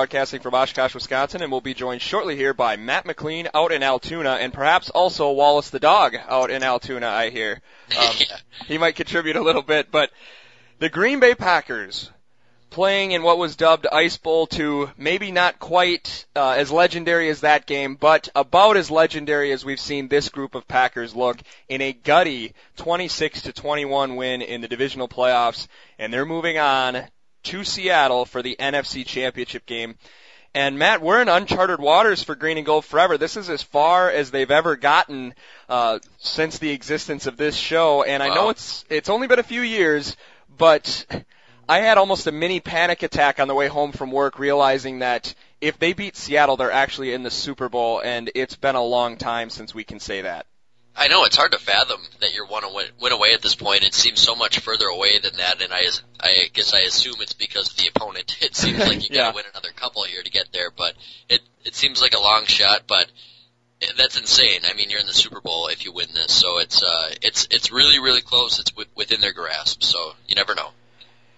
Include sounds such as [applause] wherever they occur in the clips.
broadcasting from Oshkosh, Wisconsin, and we'll be joined shortly here by Matt McLean out in Altoona, and perhaps also Wallace the dog out in Altoona. I hear um, [laughs] he might contribute a little bit, but the Green Bay Packers playing in what was dubbed Ice Bowl to maybe not quite uh, as legendary as that game, but about as legendary as we've seen this group of Packers look in a gutty 26 to 21 win in the divisional playoffs, and they're moving on to Seattle for the NFC Championship game. And Matt, we're in uncharted waters for Green and Gold forever. This is as far as they've ever gotten uh, since the existence of this show. And I know it's it's only been a few years, but I had almost a mini panic attack on the way home from work, realizing that if they beat Seattle, they're actually in the Super Bowl, and it's been a long time since we can say that. I know it's hard to fathom that you're one away, win away at this point. It seems so much further away than that, and I, I guess I assume it's because of the opponent. [laughs] It seems like you [laughs] Yeah. gotta win another couple here to get there, but it it seems like a long shot, but that's insane. I mean, you're in the Super Bowl if you win this, so it's uh it's it's really really close. It's w- within their grasp, so you never know.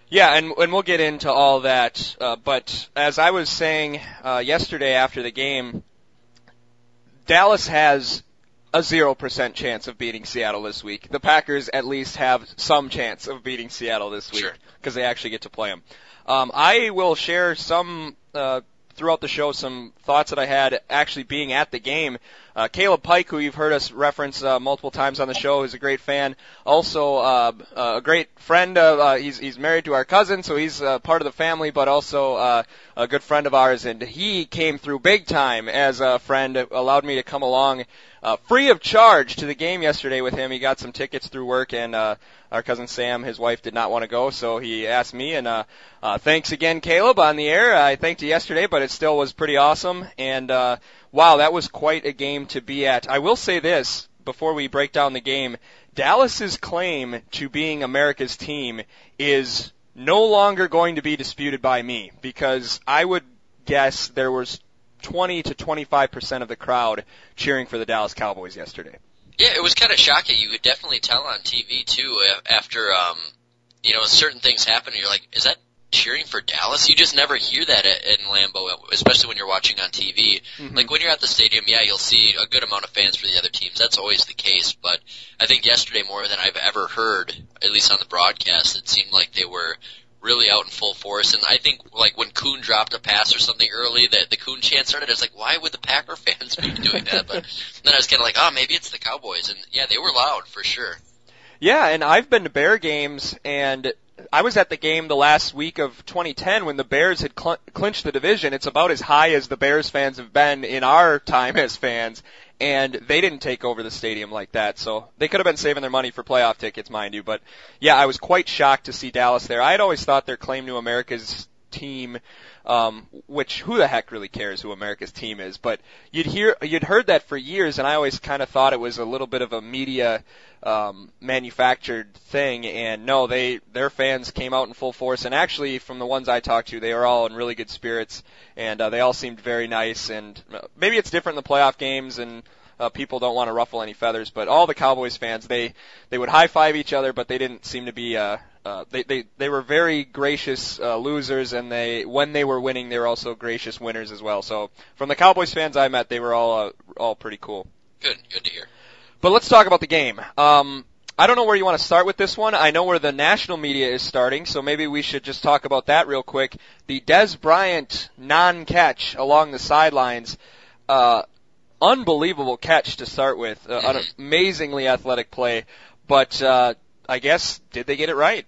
Yeah, and and we'll get into all that. Uh, but as I was saying uh, yesterday after the game, Dallas has a zero percent chance of beating Seattle this week. The Packers at least have some chance of beating Seattle this week Sure. because they actually get to play them. Um, I will share some uh, throughout the show some thoughts that I had actually being at the game. Uh, Caleb Pike, who you've heard us reference uh, multiple times on the show, is a great fan. Also, uh, a great friend. Of, uh, he's he's married to our cousin, so he's uh, part of the family, but also uh, a good friend of ours. And he came through big time as a friend. Allowed me to come along uh, free of charge to the game yesterday with him. He got some tickets through work, and uh, our cousin Sam, his wife, did not want to go, so he asked me. And uh, uh, thanks again, Caleb, on the air. I thanked you yesterday, but it still was pretty awesome. And uh, wow, that was quite a game to be at. I will say this before we break down the game: Dallas's claim to being America's team is no longer going to be disputed by me because I would guess there was 20 to 25 percent of the crowd cheering for the Dallas Cowboys yesterday. Yeah, it was kind of shocking. You could definitely tell on TV too after um, you know certain things happen. You're like, is that cheering for Dallas? You just never hear that at, in Lambeau, especially when you're watching on TV. Mhm. Like when you're at the stadium, yeah, you'll see a good amount of fans for the other teams. That's always the case. But I think yesterday, more than I've ever heard, at least on the broadcast, it seemed like they were really out in full force. And I think like when Kuhn dropped a pass or something early, that the Kuhn chant started. I was like, why would the Packer [laughs] fans be doing that? But then I was kind of like, oh, maybe it's the Cowboys. And yeah, they were loud for sure. Yeah, and I've been to Bear games, and I was at the game the last week of 2010 when the Bears had cl- clinched the division. It's about as high as the Bears fans have been in our time as fans, and they didn't take over the stadium like that. So they could have been saving their money for playoff tickets, mind you. But yeah, I was quite shocked to see Dallas there. I had always thought their claim to America's team um, which who the heck really cares who America's team is? But you'd hear you'd heard that for years, and I always kind of thought it was a little bit of a media um, manufactured thing. And no, they their fans came out in full force, and actually, from the ones I talked to, they were all in really good spirits, and uh, they all seemed very nice. And uh, maybe it's different in the playoff games, and uh, people don't want to ruffle any feathers. But all the Cowboys fans, they they would high five each other, but they didn't seem to be. Uh, uh, they they they were very gracious uh, losers, and they when they were winning, they were also gracious winners as well. So from the Cowboys fans I met, they were all uh, all pretty cool. Good, good to hear. But let's talk about the game. Um, I don't know where you want to start with this one. I know where the national media is starting, so maybe we should just talk about that real quick. The Dez Bryant non-catch along the sidelines. Uh, unbelievable catch to start with. Uh, an amazingly athletic play. But uh, I guess did they get it right?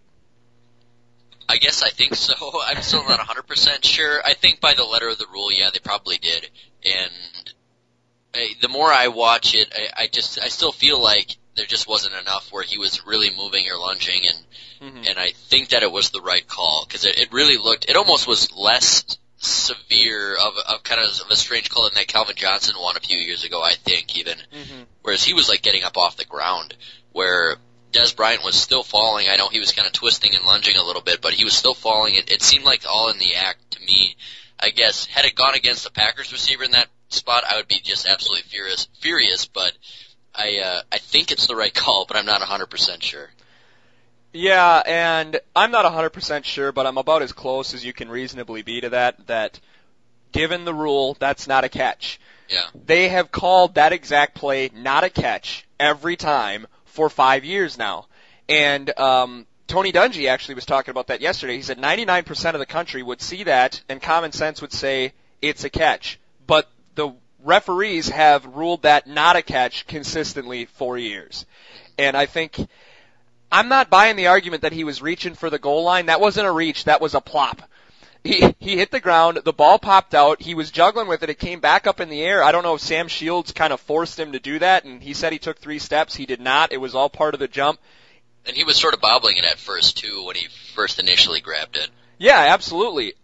I guess I think so. [laughs] I'm still not 100% sure. I think by the letter of the rule, yeah, they probably did. And I, the more I watch it, I, I just, I still feel like there just wasn't enough where he was really moving or lunging and, Mhm. and I think that it was the right call because it, it really looked, it almost was less severe of, of kind of of a strange call than that Calvin Johnson one a few years ago, I think even. Mm-hmm. Whereas he was like getting up off the ground where Dez Bryant was still falling. I know he was kind of twisting and lunging a little bit, but he was still falling. It, it seemed like all in the act to me. I guess had it gone against the Packers receiver in that spot, I would be just absolutely furious. Furious, but I uh, I think it's the right call, but I'm not 100% sure. Yeah, and I'm not 100% sure, but I'm about as close as you can reasonably be to that, that given the rule, that's not a catch. Yeah. They have called that exact play not a catch every time for five years now. And, um, Tony Dungy actually was talking about that yesterday. He said 99% of the country would see that and common sense would say it's a catch. But the referees have ruled that not a catch consistently for years. And I think I'm not buying the argument that he was reaching for the goal line. That wasn't a reach, that was a plop. He he hit the ground, the ball popped out, he was juggling with it, it came back up in the air. I don't know if Sam Shields kind of forced him to do that and he said he took 3 steps, he did not. It was all part of the jump. And he was sort of bobbling it at first too when he first initially grabbed it. Yeah, absolutely.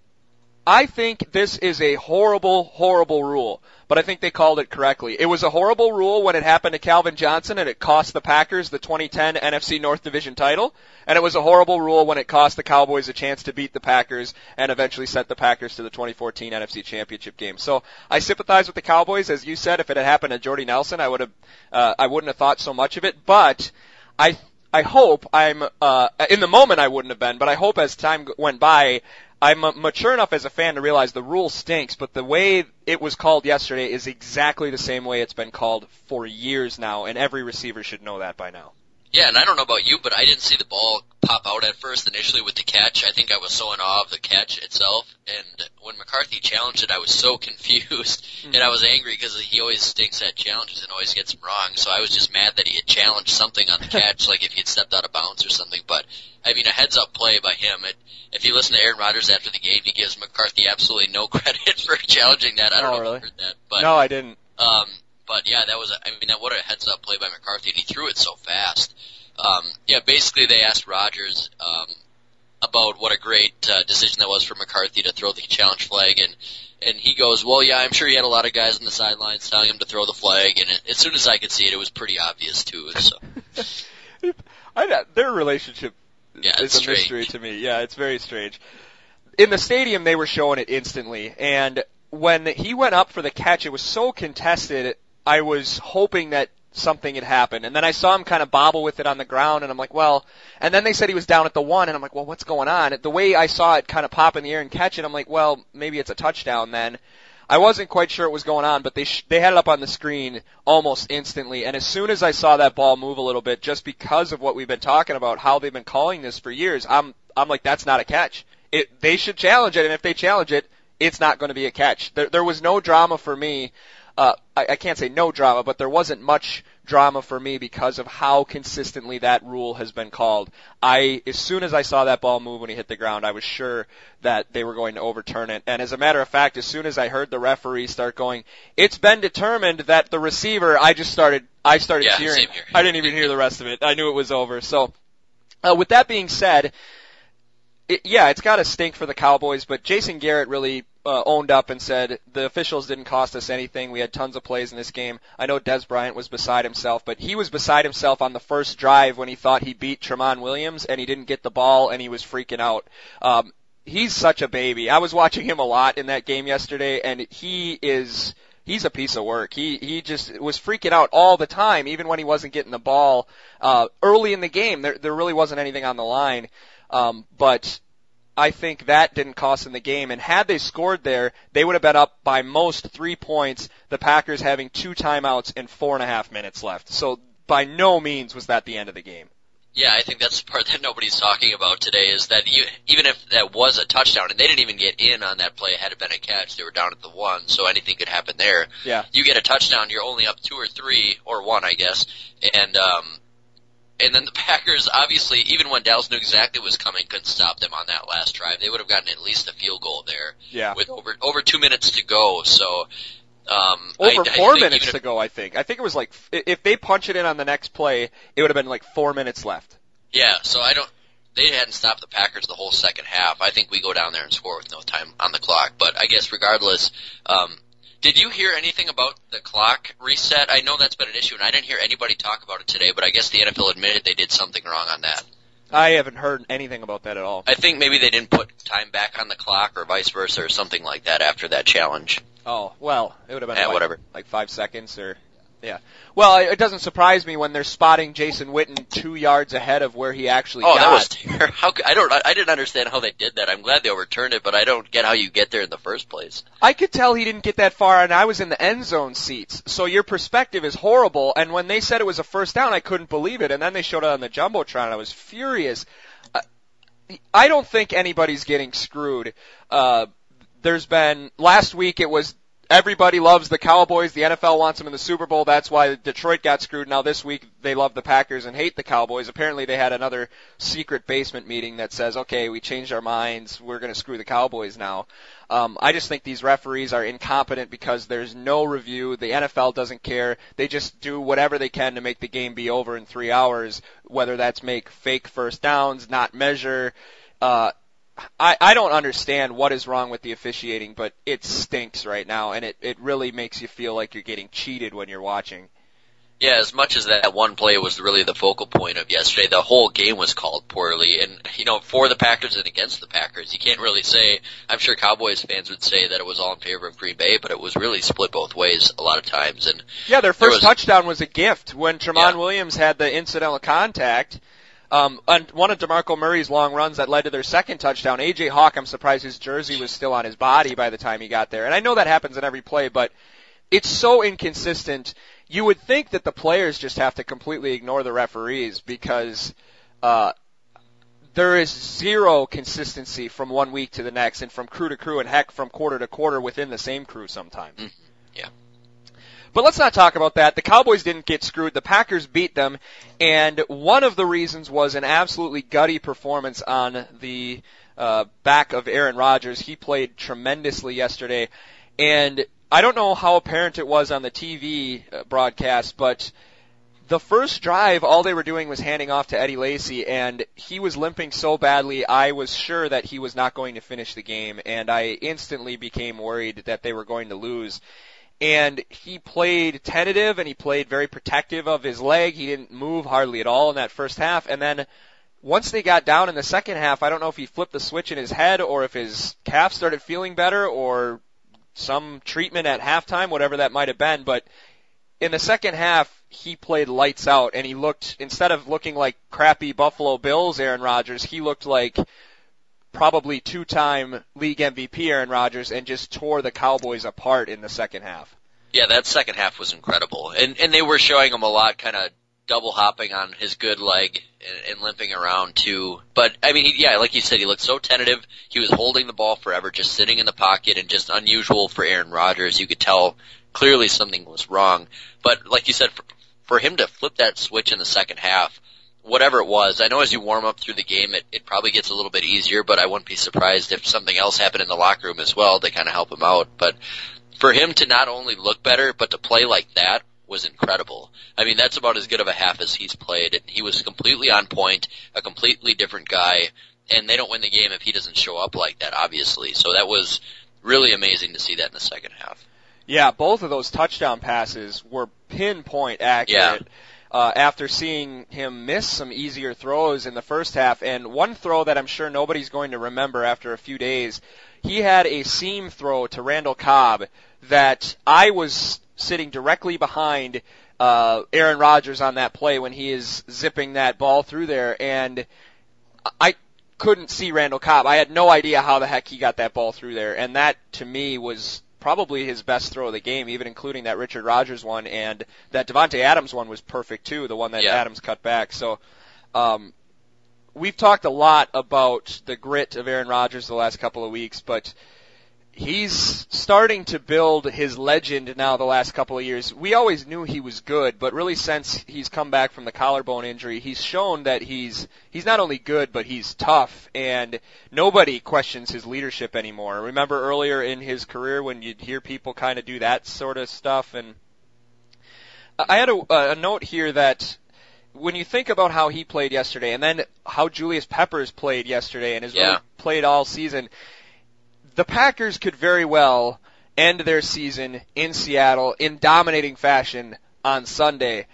I think this is a horrible, horrible rule, but I think they called it correctly. It was a horrible rule when it happened to Calvin Johnson and it cost the Packers the 2010 NFC North Division title, and it was a horrible rule when it cost the Cowboys a chance to beat the Packers and eventually sent the Packers to the 2014 NFC Championship game. So I sympathize with the Cowboys, as you said. If it had happened to Jordy Nelson, I would have, uh, I wouldn't have thought so much of it. But I, I hope I'm, uh, in the moment I wouldn't have been, but I hope as time went by, I'm uh, mature enough as a fan to realize the rule stinks, but the way it was called yesterday is exactly the same way it's been called for years now, and every receiver should know that by now. Yeah, and I don't know about you, but I didn't see the ball pop out at first initially with the catch. I think I was so in awe of the catch itself, and when McCarthy challenged it, I was so [laughs] confused, mm-hmm. and I was angry because he always stinks at challenges and always gets them wrong. So I was just mad that he had challenged something on the [laughs] catch, like if he had stepped out of bounds or something. But I mean, a heads up play by him. It, if you listen to Aaron Rodgers after the game, he gives McCarthy absolutely no [laughs] credit for challenging that. I don't oh, know really? if you heard that, but no, I didn't. Um, but yeah, that was, a, I mean, that what a heads up play by McCarthy, and he threw it so fast. Um, yeah, basically they asked Rodgers, um, about what a great uh, decision that was for McCarthy to throw the challenge flag, and and he goes, well, yeah, I'm sure he had a lot of guys on the sidelines telling him to throw the flag, and it, as soon as I could see it, it was pretty obvious too. So. [laughs] I, their relationship yeah, is a strange. mystery to me. Yeah, it's very strange. In the stadium, they were showing it instantly, and when he went up for the catch, it was so contested. I was hoping that something had happened. And then I saw him kind of bobble with it on the ground and I'm like, well, and then they said he was down at the one and I'm like, well, what's going on? The way I saw it kind of pop in the air and catch it, I'm like, well, maybe it's a touchdown then. I wasn't quite sure what was going on, but they sh- they had it up on the screen almost instantly. And as soon as I saw that ball move a little bit, just because of what we've been talking about, how they've been calling this for years, I'm I'm like, that's not a catch. It they should challenge it, and if they challenge it, it's not going to be a catch. There there was no drama for me. Uh, I, I can't say no drama, but there wasn't much drama for me because of how consistently that rule has been called. I, as soon as I saw that ball move when he hit the ground, I was sure that they were going to overturn it. And as a matter of fact, as soon as I heard the referee start going, it's been determined that the receiver, I just started, I started yeah, cheering. I didn't even hear the rest of it. I knew it was over. So, uh, with that being said, it, yeah, it's got to stink for the Cowboys, but Jason Garrett really uh, owned up and said the officials didn't cost us anything. We had tons of plays in this game. I know Dez Bryant was beside himself, but he was beside himself on the first drive when he thought he beat Tramon Williams and he didn't get the ball and he was freaking out. Um, he's such a baby. I was watching him a lot in that game yesterday, and he is he's a piece of work. He he just was freaking out all the time, even when he wasn't getting the ball uh, early in the game. There there really wasn't anything on the line, um, but I think that didn't cost them the game. And had they scored there, they would have been up by most three points. The Packers having two timeouts and four and a half minutes left. So by no means was that the end of the game. Yeah, I think that's the part [laughs] that nobody's talking about today is that you, even if that was a touchdown, and they didn't even get in on that play had it been a catch, they were down at the one, so anything could happen there. Yeah. You get a touchdown, you're only up two or three, or one, I guess, and um, and then the [laughs] Packers, obviously, even when Dallas knew exactly what was coming, couldn't stop them on that last drive. They would have gotten at least a field goal there. Yeah. With over over two minutes to go, so. Um, over I, four I minutes if, to go, I think. I think it was like if they punch it in on the next play, it would have been like four minutes left. Yeah, so I don't. They hadn't stopped the Packers the whole second half. I think we go down there and score with no time on the clock. But I guess regardless, um, did you hear anything about the clock reset? I know that's been an issue, and I didn't hear anybody talk about it today, but I guess the NFL admitted they did something wrong on that. I haven't heard anything about that at all. I think maybe they didn't put time back on the clock or vice versa or something like that after that challenge. Oh, well, it would have been yeah, like, whatever. like five seconds or Yeah. Well, it doesn't surprise me when they're spotting Jason Witten two yards ahead of where he actually oh, got. that was terrible. How I don't I didn't understand how they did that. I'm glad they overturned it, but I don't get how you get there in the first place. I could tell he didn't get that far, and I was in the end zone seats. So your perspective is horrible. And when they said it was a first down, I couldn't believe it. And then they showed it on the jumbotron. and I was furious. Uh, I don't think anybody's getting screwed. Uh, there's been last week it was everybody loves the Cowboys. The NFL wants them in the Super Bowl. That's why Detroit got screwed. Now this week they love the Packers and hate the Cowboys. Apparently they had another secret basement meeting that says, okay, we changed our minds. We're going to screw the Cowboys now. Um, I just think these referees are incompetent because there's no review. The NFL doesn't care. They just do whatever they can to make the game be over in three hours, whether that's make fake first downs, not measure, uh, I, I don't understand what is wrong with the officiating, but it stinks right now, and it, it really makes you feel like you're getting cheated when you're watching. Yeah, as much as that one play was really the focal point of yesterday, the whole game was called poorly. And, you know, for the Packers and against the Packers, you can't really say, I'm sure Cowboys fans would say that it was all in favor of Green Bay, but it was really split both ways a lot of times. And Yeah, their first was, touchdown was a gift when Tramon yeah. Williams had the incidental contact. Um, and one of DeMarco Murray's long runs that led to their second touchdown, AJ Hawk, I'm surprised his jersey was still on his body by the time he got there. And I know that happens in every play, but it's so inconsistent. You would think that the players just have to completely ignore the referees because, uh, there is zero consistency from one week to the next and from crew to crew and heck from quarter to quarter within the same crew sometimes. Mm-hmm. But let's not talk about that. The Cowboys didn't get screwed. The Packers beat them, and one of the reasons was an absolutely gutty performance on the uh, back of Aaron Rodgers. He played tremendously yesterday, and I don't know how apparent it was on the TV uh, broadcast, but the first drive, all they were doing was handing off to Eddie Lacy, and he was limping so badly, I was sure that he was not going to finish the game, and I instantly became worried that they were going to lose and he played tentative and he played very protective of his leg. He didn't move hardly at all in that first half. And then once they got down in the second half, I don't know if he flipped the switch in his head or if his calf started feeling better or some treatment at halftime, whatever that might have been. But in the second half, he played lights out and he looked, instead of looking like crappy Buffalo Bills Aaron Rodgers, he looked like probably two-time league MVP Aaron Rodgers and just tore the Cowboys apart in the second half. Yeah, that second half was incredible, and and they were showing him a lot, kind of double hopping on his good leg and, and limping around too. But I mean, he, yeah, like you said, he looked so tentative. He was holding the ball forever, just sitting in the pocket, and just unusual for Aaron Rodgers. You could tell clearly something was wrong. But like you said, for, for him to flip that switch in the second half whatever it was. I know as you warm up through the game, it, it probably gets a little bit easier, but I wouldn't be surprised if something else happened in the locker room as well to kind of help him out. But for him to not only look better, but to play like that was incredible. I mean, that's about as good of a half as he's played. and He was completely on point, a completely different guy, and they don't win the game if he doesn't show up like that, obviously. So that was really amazing to see that in the second half. Yeah, both of those touchdown passes were pinpoint accurate. Yeah uh, after seeing him miss some easier throws in the first half. And one throw that I'm sure nobody's going to remember after a few days, he had a seam throw to Randall Cobb that I was sitting directly behind uh, Aaron Rodgers on that play when he is zipping that ball through there, and I couldn't see Randall Cobb. I had no idea how the heck he got that ball through there, and that to me was probably his best throw of the game, even including that Richard Rodgers one and that Davante Adams one was perfect too, the one that yeah. Adams cut back. So, um, we've talked a lot about the grit of Aaron Rodgers the last couple of weeks, but he's starting to build his legend now the last couple of years. We always knew he was good, but really since he's come back from the collarbone injury, he's shown that he's he's not only good but he's tough and nobody questions his leadership anymore. Remember earlier in his career when you'd hear people kind of do that sort of stuff and I had a, a note here that when you think about how he played yesterday and then how Julius Peppers played yesterday and has yeah. really played all season, the Packers could very well end their season in Seattle in dominating fashion on Sunday.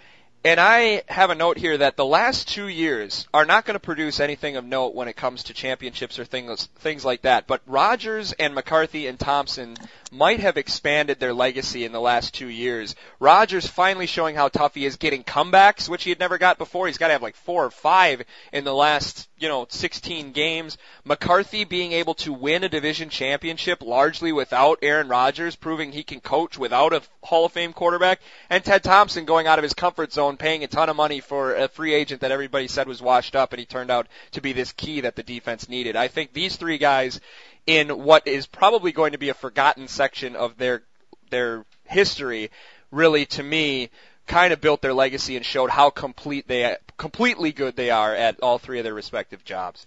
And I have a note here that the last two years are not going to produce anything of note when it comes to championships or things things like that. But Rodgers and McCarthy and Thompson might have expanded their legacy in the last two years. Rodgers finally showing how tough he is getting comebacks, which he had never got before. He's got to have like four or five in the last, you know, 16 games. McCarthy being able to win a division championship largely without Aaron Rodgers, proving he can coach without a Hall of Fame quarterback. And Ted Thompson going out of his comfort zone, paying a ton of money for a free agent that everybody said was washed up, and he turned out to be this key that the defense needed. I think these three guys in what is probably going to be a forgotten section of their their history really to me kind of built their legacy and showed how complete they completely good they are at all three of their respective jobs.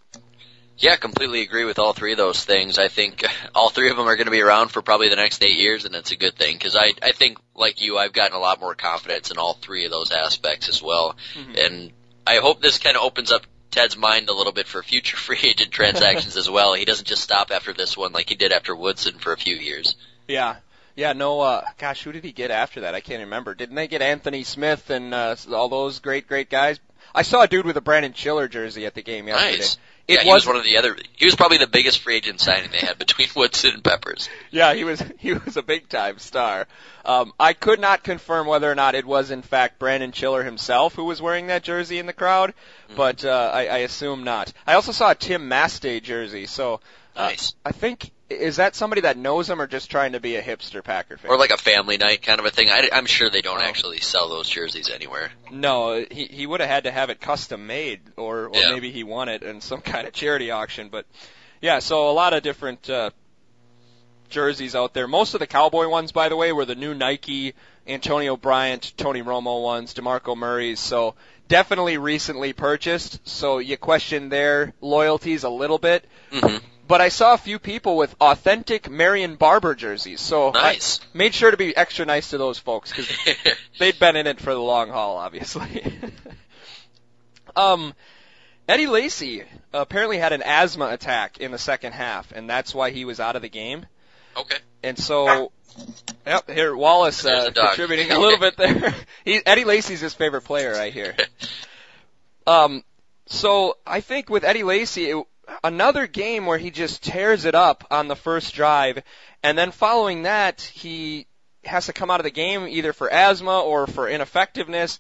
Yeah, completely agree with all three of those things. I think [laughs] all three of them are going to be around for probably the next eight years, and that's a good thing because I I think like you, I've gotten a lot more confidence in all three of those aspects as well, mm-hmm. and I hope this kind of opens up Ted's mind a little bit for future [laughs] free agent transactions as well. He doesn't just stop after this one like he did after Woodson for a few years. Yeah. Yeah, no, uh, gosh, who did he get after that? I can't remember. Didn't they get Anthony Smith and, uh, all those great, great guys? I saw a dude with a Brandon Chillar jersey at the game yesterday. Nice. It yeah, he was, was one of the other. He was probably the biggest free agent signing they had between [laughs] Woodson and Peppers. Yeah, he was. [laughs] He was a big time star. Um, I could not confirm whether or not it was in fact Brandon Chillar himself who was wearing that jersey in the crowd, mm-hmm. but uh, I, I assume not. I also saw a Tim Masthay jersey, so uh, nice. I think is that somebody that knows them or just trying to be a hipster Packer fan? Or like a family night kind of a thing. I, am sure they don't oh. actually sell those jerseys anywhere. No, he he would have had to have it custom made, or or yeah. maybe he won it in some [laughs] kind of charity auction. But yeah, so a lot of different uh, jerseys out there. Most of the cowboy ones, by the way, were the new Nike Antonio Bryant, Tony Romo ones, DeMarco Murray's. So definitely recently purchased. So you question their loyalties a little bit. Mm-hmm but I saw a few people with authentic Marion Barber jerseys, so nice. I made sure to be extra nice to those folks because [laughs] they'd been in it for the long haul, obviously. [laughs] um, Eddie Lacy apparently had an asthma attack in the second half, and that's why he was out of the game. Okay. And so, yep, here Wallace uh, contributing a little bit there. [laughs] he, Eddie Lacy's his favorite player, right here. um, so I think with Eddie Lacy, it, another game where he just tears it up on the first drive, and then following that, he has to come out of the game either for asthma or for ineffectiveness.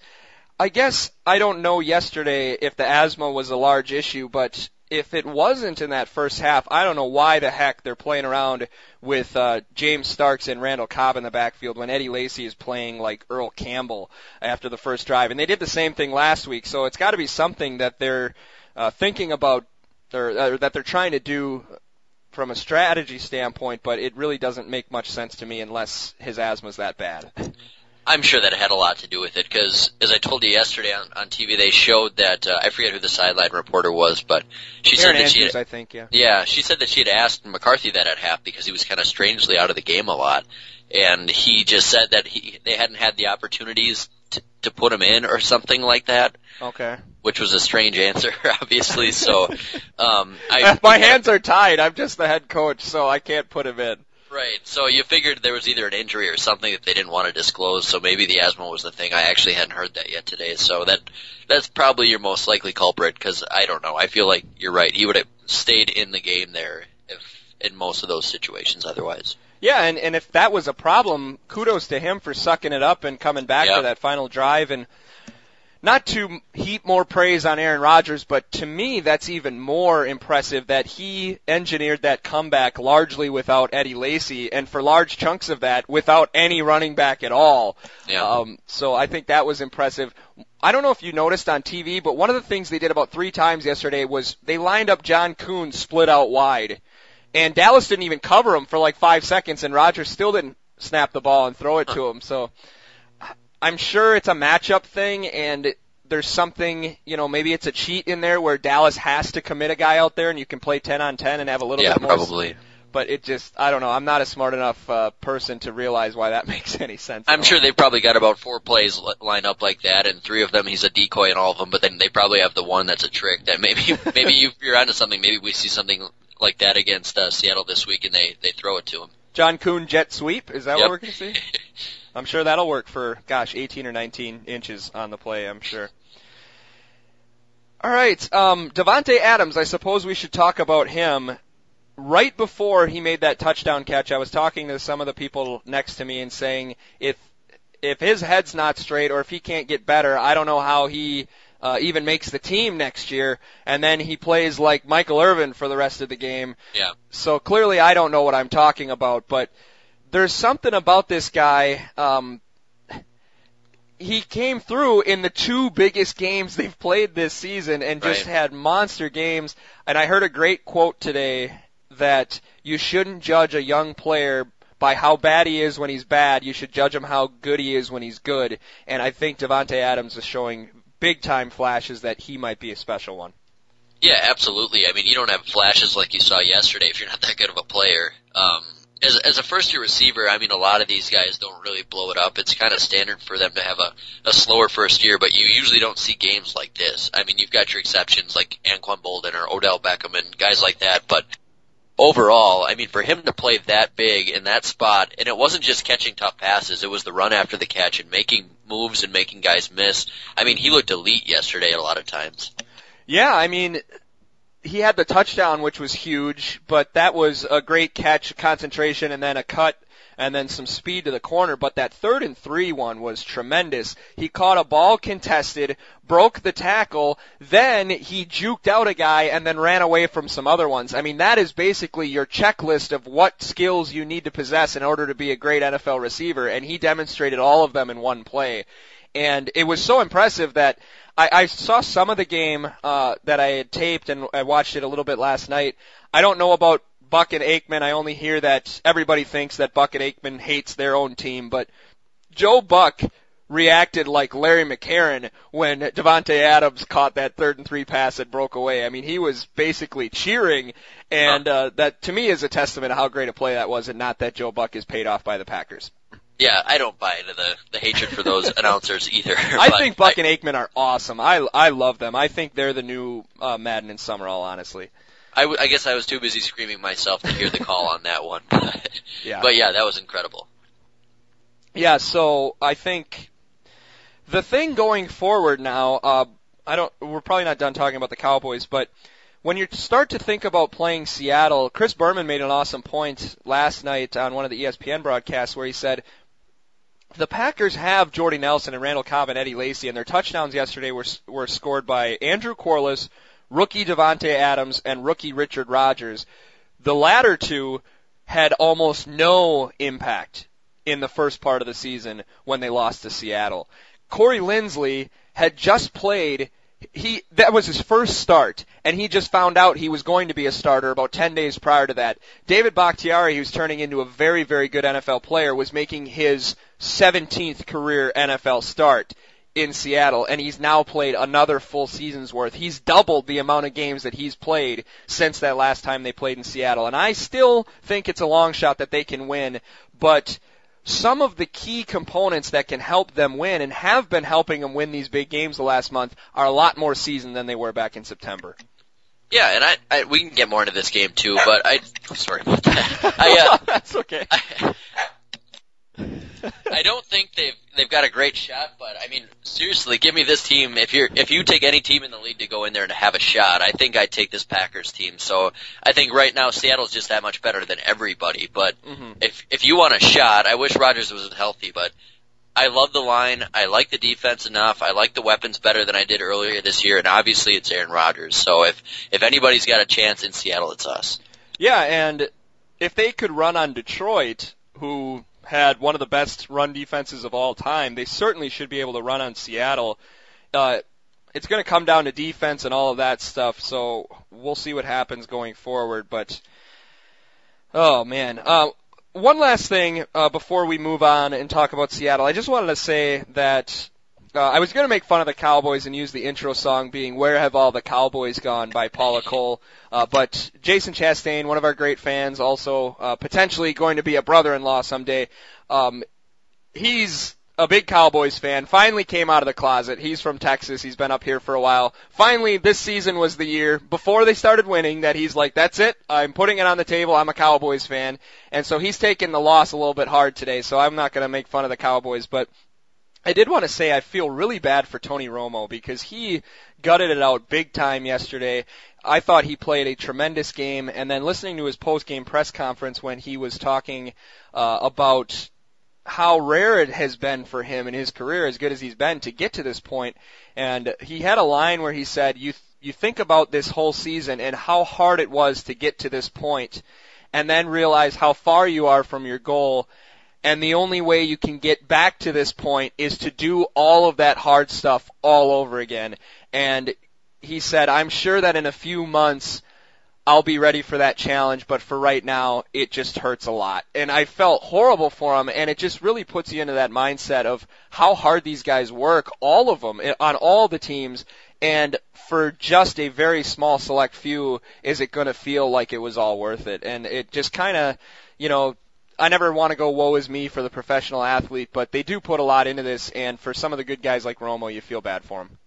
I guess I don't know yesterday if the asthma was a large issue, but if it wasn't in that first half, I don't know why the heck they're playing around with uh, James Starks and Randall Cobb in the backfield when Eddie Lacy is playing like Earl Campbell after the first drive. And they did the same thing last week, so it's got to be something that they're uh, thinking about or, or that they're trying to do from a strategy standpoint, but it really doesn't make much sense to me unless his asthma's that bad. I'm sure that it had a lot to do with it because, as I told you yesterday on, on TV, they showed that uh, I forget who the sideline reporter was, but she Aaron said that Andrews, she had, I think, yeah, yeah, she said that she had asked McCarthy that at half because he was kind of strangely out of the game a lot, and he just said that he they hadn't had the opportunities to, put him in or something like that. Okay. Which was a strange answer, [laughs] obviously. [laughs] So, um, I, [laughs] my hands are tied. I'm just the head coach, so I can't put him in. Right. So you figured there was either an injury or something that they didn't want to disclose. So maybe the asthma was the thing. I actually hadn't heard that yet today. So that that's probably your most likely culprit because I don't know. I feel like you're right. He would have stayed in the game there if in most of those situations otherwise. Yeah, and and if that was a problem, kudos to him for sucking it up and coming back yep. for that final drive and not to heap more praise on Aaron Rodgers, but to me, that's even more impressive that he engineered that comeback largely without Eddie Lacy, and for large chunks of that, without any running back at all. Yeah. Um, so I think that was impressive. I don't know if you noticed on TV, but one of the things they did about three times yesterday was they lined up John Kuhn split out wide. And Dallas didn't even cover him for like five seconds, and Rodgers still didn't snap the ball and throw it to him. So I'm sure it's a matchup thing, and there's something, you know, maybe it's a cheat in there where Dallas has to commit a guy out there, and you can play 10 on 10 and have a little yeah, bit more. Yeah, probably. But it just, I don't know. I'm not a smart enough uh, person to realize why that [laughs] makes any sense. I'm sure they've probably got about four plays lined up like that, and three of them he's a decoy in all of them. But then they probably have the one that's a trick that maybe [laughs] maybe you, you're onto something. Maybe we see something like that against uh, Seattle this week, and they they throw it to him. John Kuhn jet sweep. Is that yep. what we're going to see? [laughs] I'm sure that'll work for gosh, 18 or 19 inches on the play. I'm sure. All right, um, Davante Adams. I suppose we should talk about him right before he made that touchdown catch, I was talking to some of the people next to me and saying if if his head's not straight or if he can't get better, I don't know how he uh, even makes the team next year. And then he plays like Michael Irvin for the rest of the game. Yeah. So clearly, I don't know what I'm talking about, but there's something about this guy. Um, he came through in the two biggest games they've played this season and just Right. had monster games. And I heard a great quote today that you shouldn't judge a young player by how bad he is when he's bad. You should judge him how good he is when he's good. And I think Davante Adams is showing big time flashes that he might be a special one. Yeah, absolutely. I mean, you don't have flashes like you saw yesterday if you're not that good of a player. Um, as, as a first year receiver, I mean, a lot of these guys don't really blow it up. It's kind of standard for them to have a, a slower first year, but you usually don't see games like this. I mean, you've got your exceptions like Anquan Boldin or Odell Beckham and guys like that, but overall, I mean, for him to play that big in that spot, and it wasn't just catching tough passes, it was the run after the catch and making moves and making guys miss. I mean, he looked elite yesterday a lot of times. Yeah, I mean, he had the touchdown, which was huge, but that was a great catch, concentration, and then a cut, and then some speed to the corner. But that third and three one was tremendous. He caught a ball contested, broke the tackle, then he juked out a guy, and then ran away from some other ones. I mean, that is basically your checklist of what skills you need to possess in order to be a great NFL receiver, and he demonstrated all of them in one play. And it was so impressive that I, I saw some of the game uh, that I had taped, and I watched it a little bit last night. I don't know about Buck and Aikman. I only hear that everybody thinks that Buck and Aikman hates their own team, but Joe Buck reacted like Larry McCarren when Davante Adams caught that third and three pass that broke away. I mean, he was basically cheering, and uh, that to me is a testament to how great a play that was, and not that Joe Buck is paid off by the Packers. Yeah, I don't buy into the the hatred for those [laughs] announcers either. I think Buck and Aikman are awesome. I I love them. I think they're the new uh, Madden and Summerall, honestly. I, w- I guess I was too busy screaming myself to hear the call on that one. [laughs] Yeah. But yeah, that was incredible. Yeah, so I think the thing going forward now, uh, I don't, we're probably not done talking about the Cowboys, but when you start to think about playing Seattle, Chris Berman made an awesome point last night on one of the ESPN broadcasts where he said, the Packers have Jordy Nelson and Randall Cobb and Eddie Lacy, and their touchdowns yesterday were were scored by Andrew Quarless, rookie Davante Adams, and rookie Richard Rodgers. The latter two had almost no impact in the first part of the season when they lost to Seattle. Corey Linsley had just played he that was his first start and he just found out he was going to be a starter about 10 days prior to that. David Bakhtiari who's turning into a very very good NFL player was making his 17th career NFL start in Seattle and he's now played another full season's worth. He's doubled the amount of games that he's played since that last time they played in Seattle and I still think it's a long shot that they can win but some of the key components that can help them win and have been helping them win these big games the last month are a lot more seasoned than they were back in September. Yeah, and I, I we can get more into this game too, but I I'm sorry about that. [laughs] I uh, That's okay. I, [laughs] I don't think they've they've got a great shot, but I mean seriously, give me this team. If you're if you take any team in the league to go in there and have a shot, I think I'd take this Packers team. So I think right now Seattle's just that much better than everybody. But Mhm. if if you want a shot, I wish Rodgers was healthy, but I love the line. I like the defense enough. I like the weapons better than I did earlier this year, and obviously it's Aaron Rodgers. So if if anybody's got a chance in Seattle, it's us. Yeah, and if they could run on Detroit, who had one of the best run defenses of all time, they certainly should be able to run on Seattle. Uh, it's going to come down to defense and all of that stuff, so we'll see what happens going forward. But oh man, uh, one last thing uh, before we move on and talk about Seattle, I just wanted to say that uh, I was going to make fun of the Cowboys and use the intro song being "Where Have All the Cowboys Gone" by Paula Cole, uh, but Jason Chastain, one of our great fans, also uh, potentially going to be a brother-in-law someday. Um, he's a big Cowboys fan. Finally came out of the closet. He's from Texas. He's been up here for a while. Finally, this season was the year before they started winning that he's like, "That's it. I'm putting it on the table. I'm a Cowboys fan." And so he's taking the loss a little bit hard today. So I'm not going to make fun of the Cowboys, but I did want to say I feel really bad for Tony Romo because he gutted it out big time yesterday. I thought he played a tremendous game, and then listening to his post-game press conference when he was talking uh, about how rare it has been for him in his career, as good as he's been, to get to this point. And he had a line where he said, "You you think about this whole season and how hard it was to get to this point, and then realize how far you are from your goal." And the only way you can get back to this point is to do all of that hard stuff all over again. And he said, I'm sure that in a few months I'll be ready for that challenge, but for right now, it just hurts a lot. And I felt horrible for him, and it just really puts you into that mindset of how hard these guys work, all of them, eh, on all the teams, and for just a very small select few, is it going to feel like it was all worth it? And it just kind of, you know, I never want to go woe is me for the professional athlete, but they do put a lot into this, and for some of the good guys like Romo, you feel bad for them.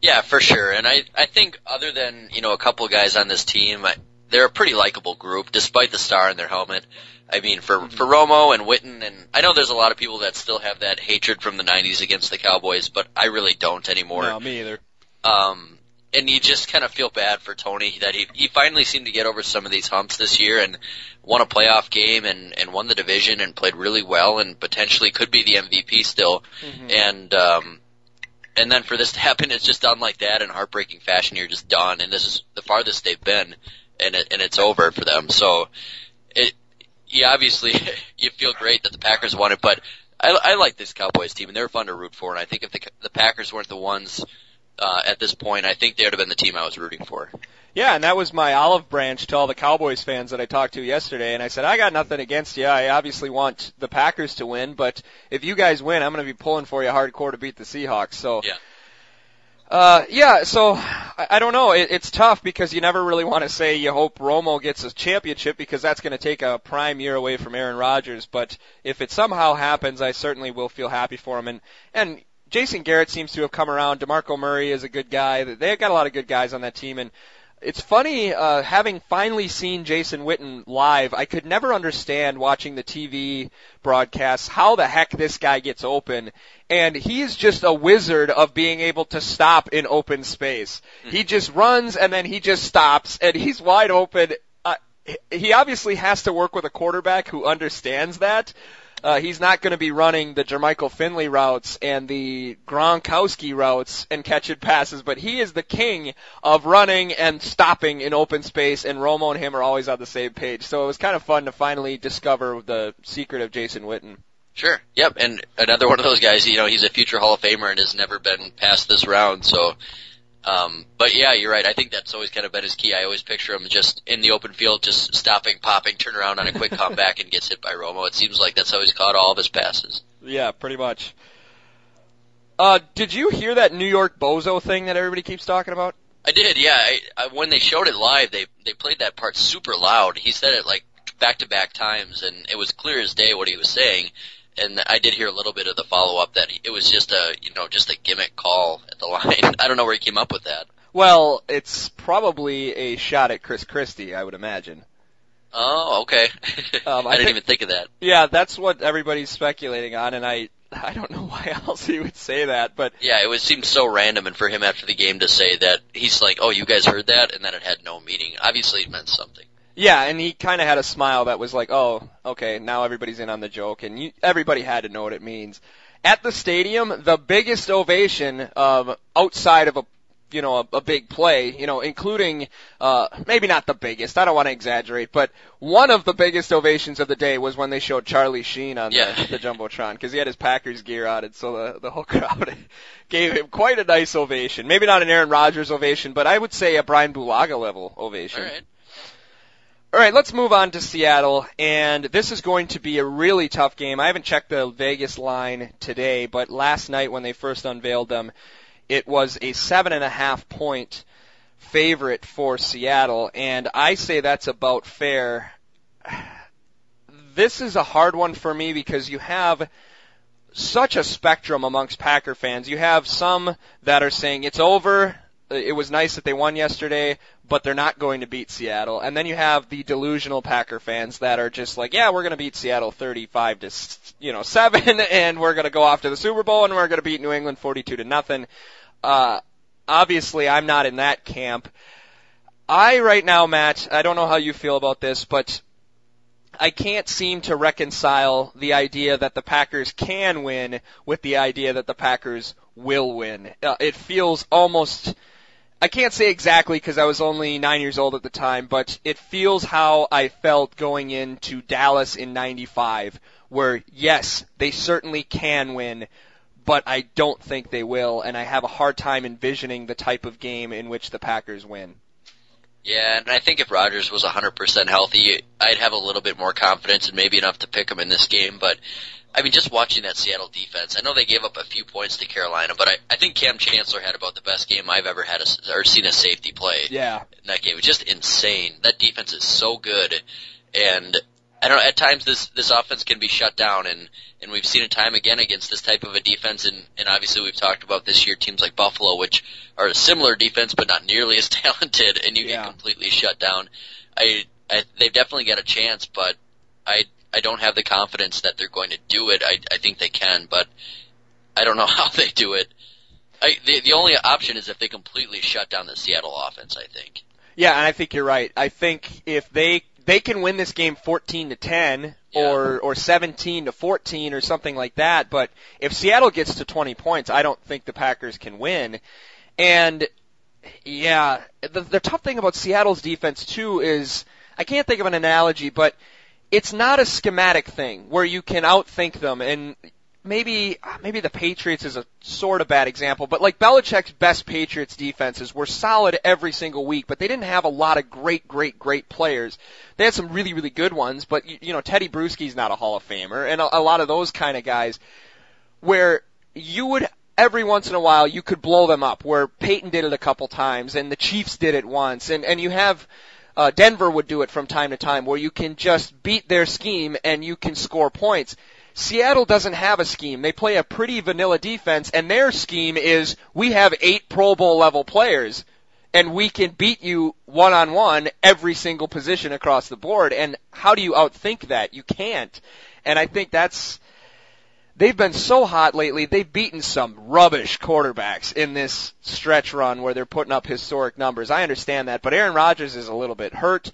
Yeah, for sure. And I I think other than you know a couple of guys on this team, I, they're a pretty likable group, despite the star in their helmet. I mean, for Mm-hmm. for Romo and Witten, and I know there's a lot of people that still have that hatred from the '90s against the Cowboys, but I really don't anymore. No, me either. Um, and you just kind of feel bad for Tony that he he finally seemed to get over some of these humps this year and won a playoff game and and won the division and played really well and potentially could be the MVP still. Mm-hmm. And um, and then for this to happen, it's just done like that in heartbreaking fashion. You're just done, and this is the farthest they've been, and it and it's over for them. So it you obviously [laughs] you feel great that the Packers won it, but I, I like this Cowboys team, and they're fun to root for. And I think if the the Packers weren't the ones uh, at this point, I think they would have been the team I was rooting for. Yeah, and that was my olive branch to all the Cowboys fans that I talked to yesterday. And I said, I got nothing against you. I obviously want the Packers to win, but if you guys win, I'm going to be pulling for you hardcore to beat the Seahawks. So, Yeah. Uh, yeah, so I, I don't know. It, it's tough because you never really want to say you hope Romo gets a championship because that's going to take a prime year away from Aaron Rodgers. But if it somehow happens, I certainly will feel happy for him. And and Jason Garrett seems to have come around. Demarco Murray is a good guy. They've got a lot of good guys on that team, and it's funny uh, having finally seen Jason Witten live. I could never understand watching the TV broadcasts how the heck this guy gets open, and he's just a wizard of being able to stop in open space. He just runs and then he just stops, and he's wide open. Uh, he obviously has to work with a quarterback who understands that. Uh, he's not going to be running the Jermichael Finley routes and the Gronkowski routes and catching passes, but he is the king of running and stopping in open space, and Romo and him are always on the same page. So it was kind of fun to finally discover the secret of Jason Witten. Sure. Yep. And another one of those guys, you know, he's a future Hall of Famer and has never been past this round. So, um, but yeah, you're right. I think that's always kind of been his key. I always picture him just in the open field, just stopping, popping, turn around on a quick [laughs] comeback and gets hit by Romo. It seems like that's how he's caught all of his passes. Yeah, pretty much. Uh, did you hear that New York Bozo thing that everybody keeps talking about? I did, yeah. I, I, when they showed it live, they they played that part super loud. He said it like back to back times, and it was clear as day what he was saying. And I did hear a little bit of the follow up that it was just a you know just a gimmick call at the [laughs] line. I don't know where he came up with that. Well, it's probably a shot at Chris Christie, I would imagine. Oh, okay. [laughs] Um, I I, didn't think- even think of that. Yeah, that's what everybody's speculating on, and I I don't know [laughs] why else he would say that, but Yeah, it was seemed so random, and for him after the game to say that he's like, "Oh, you guys heard that," and that it had no meaning. Obviously, it meant something. Yeah, and he kind of had a smile that was like, oh, okay, now everybody's in on the joke, and you, everybody had to know what it means. At the stadium, the biggest ovation um, outside of a you know a, a big play, you know, including uh, maybe not the biggest. I don't want to exaggerate, but one of the biggest ovations of the day was when they showed Charlie Sheen on Yeah. the, the jumbotron because he had his Packers gear on, and so the the whole [laughs] crowd gave him quite a nice ovation. Maybe not an Aaron Rodgers ovation, but I would say a Brian Bulaga level ovation. All right. All right, let's move on to Seattle, and this is going to be a really tough game. I haven't checked the Vegas line today, but last night when they first unveiled them, it was a seven and a half point favorite for Seattle, and I say that's about fair. This is a hard one for me because you have such a spectrum amongst Packer fans. You have some that are saying it's over, it was nice that they won yesterday, but they're not going to beat Seattle. And then you have the delusional Packer fans that are just like, yeah, we're going to beat Seattle 35 to, you know, 7 [laughs] and we're going to go off to the Super Bowl and we're going to beat New England 42 to nothing. Uh, obviously I'm not in that camp. I right now, Matt, I don't know how you feel about this, but I can't seem to reconcile the idea that the Packers can win with the idea that the Packers will win. Uh, it feels almost I can't say exactly because I was only nine years old at the time, but it feels how I felt going into Dallas in 95, where yes, they certainly can win, but I don't think they will, and I have a hard time envisioning the type of game in which the Packers win. Yeah, and I think if Rodgers was 100% healthy, I'd have a little bit more confidence and maybe enough to pick him in this game, but I mean, just watching that Seattle defense, I know they gave up a few points to Carolina, but I, I think Kam Chancellor had about the best game I've ever had a, or seen a safety play. Yeah. In that game, it was just insane. That defense is so good, and I don't know. At times, this this offense can be shut down, and and we've seen it time again against this type of a defense, and and obviously we've talked about this year teams like Buffalo, which are a similar defense but not nearly as [laughs] talented, and you yeah. get completely shut down. I, I they've definitely got a chance, but I I don't have the confidence that they're going to do it. I, I think they can, but I don't know [laughs] how they do it. I, the, the only option is if they completely shut down the Seattle offense. I think. Yeah, and I think you're right. I think if they they can win this game 14 to 10 yeah. or or 17 to 14 or something like that, but if Seattle gets to 20 points, I don't think the Packers can win. And yeah, the, the tough thing about Seattle's defense too is I can't think of an analogy, but it's not a schematic thing where you can outthink them and maybe maybe the Patriots is a sort of bad example, but like Belichick's best Patriots defenses were solid every single week, but they didn't have a lot of great, great, great players. They had some really, really good ones, but you know Tedy Bruschi's not a Hall of Famer, and a, a lot of those kind of guys, where you would every once in a while you could blow them up. Where Peyton did it a couple times, and the Chiefs did it once, and and you have uh, Denver would do it from time to time, where you can just beat their scheme and you can score points. Seattle doesn't have a scheme. They play a pretty vanilla defense, and their scheme is we have eight Pro Bowl level players, and we can beat you one on one every single position across the board. And how do you outthink that? You can't. And I think that's they've been so hot lately. They've beaten some rubbish quarterbacks in this stretch run where they're putting up historic numbers. I understand that, but Aaron Rodgers is a little bit hurt.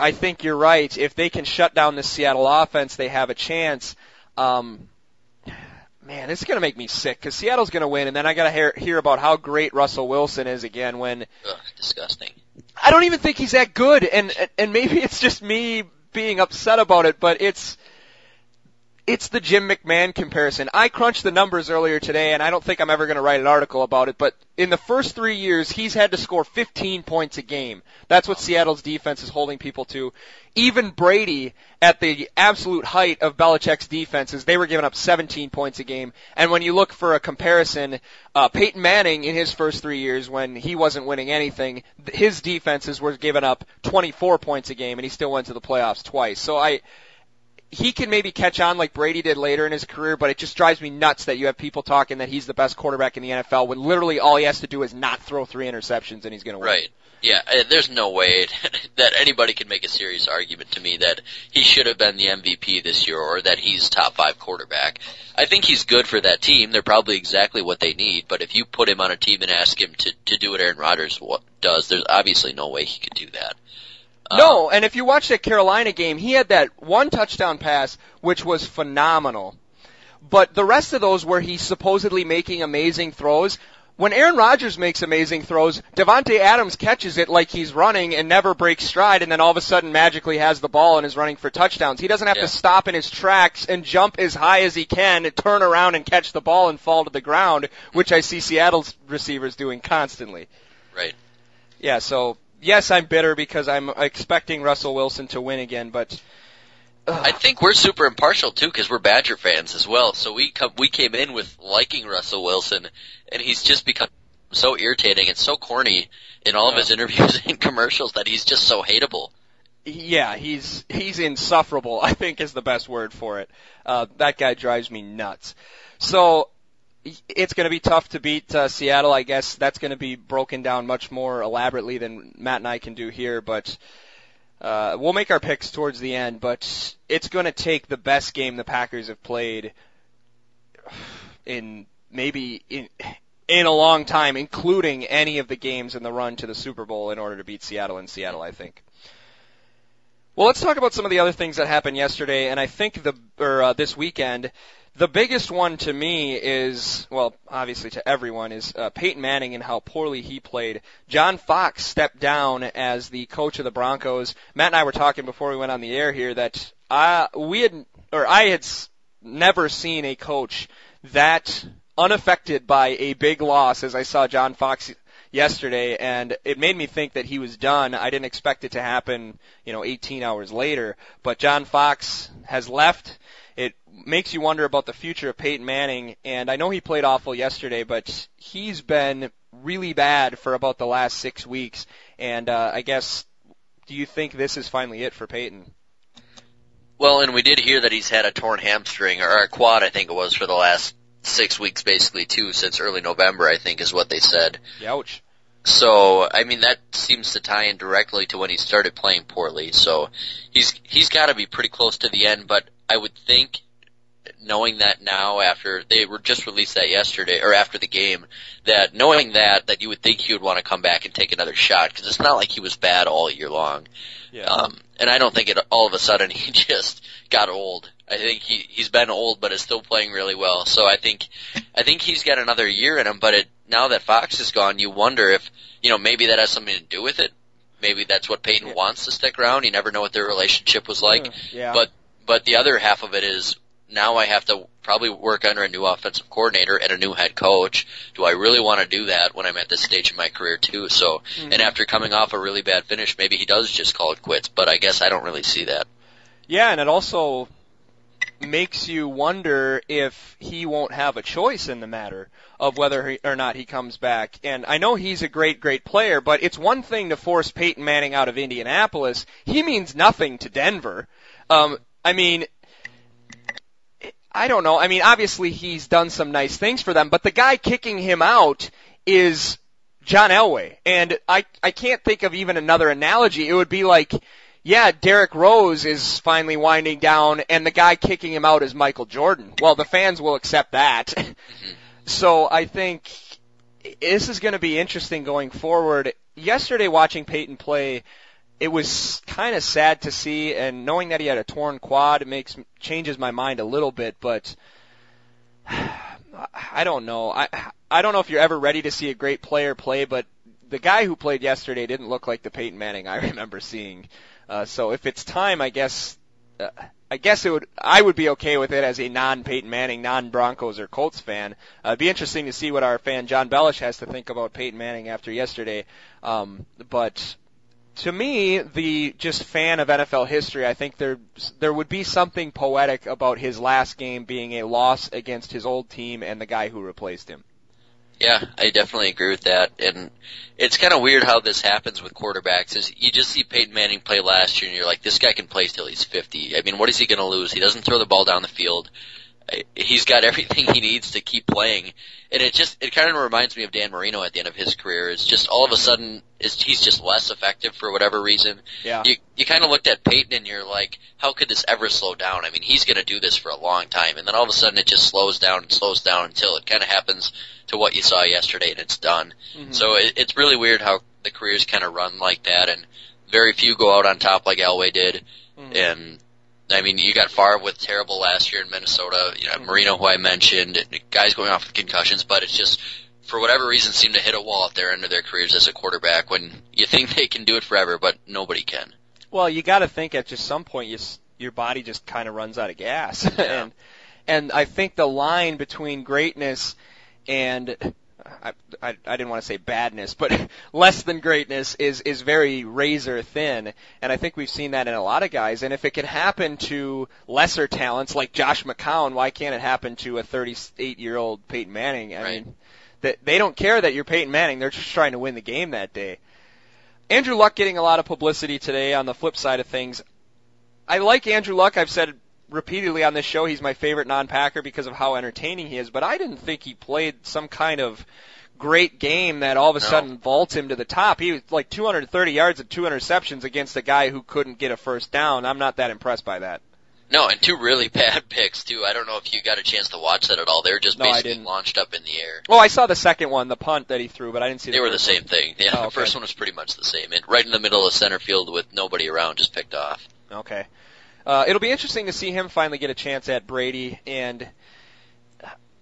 I think you're right. If they can shut down the Seattle offense, they have a chance. Um, man, this is going to make me sick because Seattle's going to win, and then I got to hear, hear about how great Russell Wilson is again when. Ugh, disgusting. I don't even think he's that good, and and maybe it's just me being upset about it, but it's it's the Jim McMahon comparison. I crunched the numbers earlier today, and I don't think I'm ever going to write an article about it, but in the first three years, he's had to score 15 points a game. That's what Seattle's defense is holding people to. Even Brady, at the absolute height of Belichick's defenses, they were giving up 17 points a game. And when you look for a comparison, uh, Peyton Manning in his first three years, when he wasn't winning anything, his defenses were giving up 24 points a game, and he still went to the playoffs twice. So I, he can maybe catch on like Brady did later in his career, but it just drives me nuts that you have people talking that he's the best quarterback in the NFL when literally all he has to do is not throw three interceptions and he's going to win. Right. Yeah, uh, there's no way [laughs] that anybody can make a serious argument to me that he should have been the MVP this year or that he's top five quarterback. I think he's good for that team. They're probably exactly what they need, but if you put him on a team and ask him to, to do what Aaron Rodgers does, there's obviously no way he could do that. Uh, no, and if you watch that Carolina game, he had that one touchdown pass, which was phenomenal. But the rest of those where he's supposedly making amazing throws, when Aaron Rodgers makes amazing throws, Davante Adams catches it like he's running and never breaks stride and then all of a sudden magically has the ball and is running for touchdowns. He doesn't have yeah. to stop in his tracks and jump as high as he can and turn around and catch the ball and fall to the ground, which I see Seattle's receivers doing constantly. Right. Yeah, so yes, I'm bitter because I'm expecting Russell Wilson to win again, but. Ugh. I think we're super impartial too because we're Badger fans as well. So we come, we came in with liking Russell Wilson, and he's just become so irritating and so corny in all of his interviews [laughs] and commercials that he's just so hateable. Yeah, he's he's insufferable. I think is the best word for it. Uh, that guy drives me nuts. So it's going to be tough to beat uh, Seattle. I guess that's going to be broken down much more elaborately than Matt and I can do here, but uh, we'll make our picks towards the end. But it's going to take the best game the Packers have played in maybe in in a long time, including any of the games in the run to the Super Bowl in order to beat Seattle in Seattle. I think. Well, let's talk about some of the other things that happened yesterday, and I think the or uh, this weekend. The biggest one to me is, well, obviously to everyone, is uh, Peyton Manning and how poorly he played. John Fox stepped down as the coach of the Broncos. Matt and I were talking before we went on the air here that I, we had, or I had never seen a coach that unaffected by a big loss as I saw John Fox yesterday and it made me think that he was done. I didn't expect it to happen, you know, 18 hours later, but John Fox has left. It makes you wonder about the future of Peyton Manning and I know he played awful yesterday, but he's been really bad for about the last 6 weeks and uh I guess do you think this is finally it for Peyton? Well, and we did hear that he's had a torn hamstring or a quad, I think it was, for the last six weeks basically too since early November, I think is what they said. Ouch. So, I mean, that seems to tie in directly to when he started playing poorly. So, he's, he's gotta be pretty close to the end, but I would think, knowing that now after, they were just released that yesterday, or after the game, that knowing that, that you would think he would want to come back and take another shot, because it's not like he was bad all year long. Yeah. Um, and I don't think it all of a sudden [laughs] he just got old. I think he he's been old, but is still playing really well. So I think I think he's got another year in him. But it, now that Fox is gone, you wonder if you know maybe that has something to do with it. Maybe that's what Peyton Yeah. wants to stick around. You never know what their relationship was like. yeah. But but the other half of it is now I have to probably work under a new offensive coordinator and a new head coach. Do I really want to do that when I'm at this stage in my career too? So, Mm-hmm. and after coming off a really bad finish, maybe he does just call it quits, but I guess I don't really see that. Yeah, and it also makes you wonder if he won't have a choice in the matter of whether he, or not he comes back. And I know he's a great, great player, but it's one thing to force Peyton Manning out of Indianapolis. He means nothing to Denver. Um, I mean, I don't know. I mean, obviously he's done some nice things for them, but the guy kicking him out is John Elway. And I, I can't think of even another analogy. It would be like, yeah, Derrick Rose is finally winding down and the guy kicking him out is Michael Jordan. Well, the fans will accept that. [laughs] so I think this is going to be interesting going forward. Yesterday watching Peyton play, it was kind of sad to see and knowing that he had a torn quad makes changes my mind a little bit, but [sighs] I don't know. I I don't know if you're ever ready to see a great player play, but the guy who played yesterday didn't look like the Peyton Manning I [laughs] remember seeing. Uh, so if it's time, I guess, uh, I guess it would, I would be okay with it as a non-Peyton Manning, non-Broncos or Colts fan. Uh, it'd be interesting to see what our fan John Bellish has to think about Peyton Manning after yesterday. Um, but to me, the just fan of NFL history, I think there there would be something poetic about his last game being a loss against his old team and the guy who replaced him. Yeah, I definitely agree with that. And it's kind of weird how this happens with quarterbacks. Is you just see Peyton Manning play last year, and you're like, this guy can play till he's 50. I mean, what is he going to lose? He doesn't throw the ball down the field. He's got [laughs] everything he needs to keep playing, and it just it kind of reminds me of Dan Marino at the end of his career. It's just all of a sudden he's just less effective for whatever reason. Yeah. You you kind of looked at Peyton and you're like, how could this ever slow down? I mean, he's going to do this for a long time, and then all of a sudden it just slows down and slows down until it kind of happens to what you saw yesterday, and it's done. Mhm. So it, it's really weird how the careers kind of run like that, and very few go out on top like Elway did. Mhm. And I mean, you got Favre with terrible last year in Minnesota. You know, Marino, who I mentioned, guys going off with concussions, but it's just for whatever reason seem to hit a wall at their end of their careers as a quarterback when you think they can do it forever, but nobody can. Well, you got to think at just some point you, s- your body just kind of runs out of gas, [laughs] Yeah. and and I think the line between greatness and I, I, I didn't want to say badness, but [laughs] less than greatness is is very razor thin, and I think we've seen that in a lot of guys. And if it can happen to lesser talents like Josh McCown, why can't it happen to a 38 year old Peyton Manning? I Right. mean, that they don't care that you're Peyton Manning; they're just trying to win the game that day. Andrew Luck getting a lot of publicity today on the flip side of things. I like Andrew Luck. I've said repeatedly on this show he's my favorite non-Packer because of how entertaining he is, but I didn't think he played some kind of great game that all of a No. sudden vaults him to the top. He was like 230 yards and two interceptions against a guy who couldn't get a first down. I'm not that impressed by that. No, and two really [laughs] bad picks too. I don't know if you got a chance to watch that at all. They were just No, basically launched up in the air. Well, I saw the second one, the punt that he threw, but I didn't see. They the were the same thing. Yeah, Oh, the first one was pretty much the same. It, right in the middle of center field with nobody around, just picked off. Okay. Uh, it'll be interesting to see him finally get a chance at Brady, and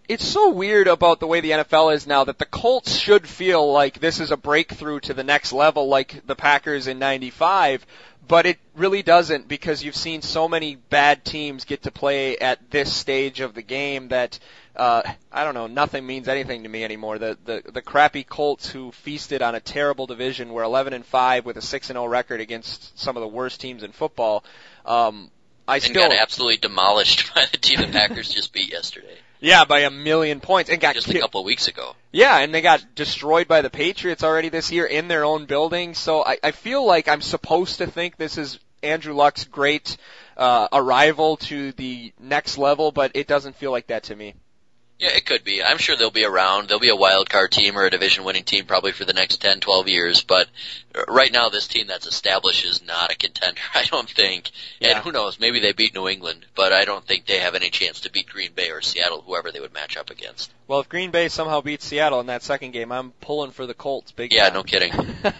it's so weird about the way the NFL is now that the Colts should feel like this is a breakthrough to the next level, like the Packers in '95. But it really doesn't because you've seen so many bad teams get to play at this stage of the game that uh, I don't know, nothing means anything to me anymore. The the the crappy Colts who feasted on a terrible division were 11 and 5 with a 6 and 0 record against some of the worst teams in football. Um, I And still got absolutely demolished [laughs] by the team the Packers just beat yesterday, yeah by a million points and got just ki- a couple of weeks ago. yeah, and they got destroyed by the Patriots already this year in their own building. So I, I feel like I'm supposed to think this is Andrew Luck's great uh, arrival to the next level, but it doesn't feel like that to me. Yeah, it could be. I'm sure they'll be around. They'll be a wild card team or a division winning team probably for the next 10, 12 years. But uh, right now, this team that's established is not a contender. [laughs] I don't think. Yeah. And who knows? Maybe they beat New England, but I don't think they have any chance to beat Green Bay or Seattle, whoever they would match up against. Well, if Green Bay somehow beats Seattle in that second game, I'm pulling for the Colts big Yeah, time. no kidding. [laughs]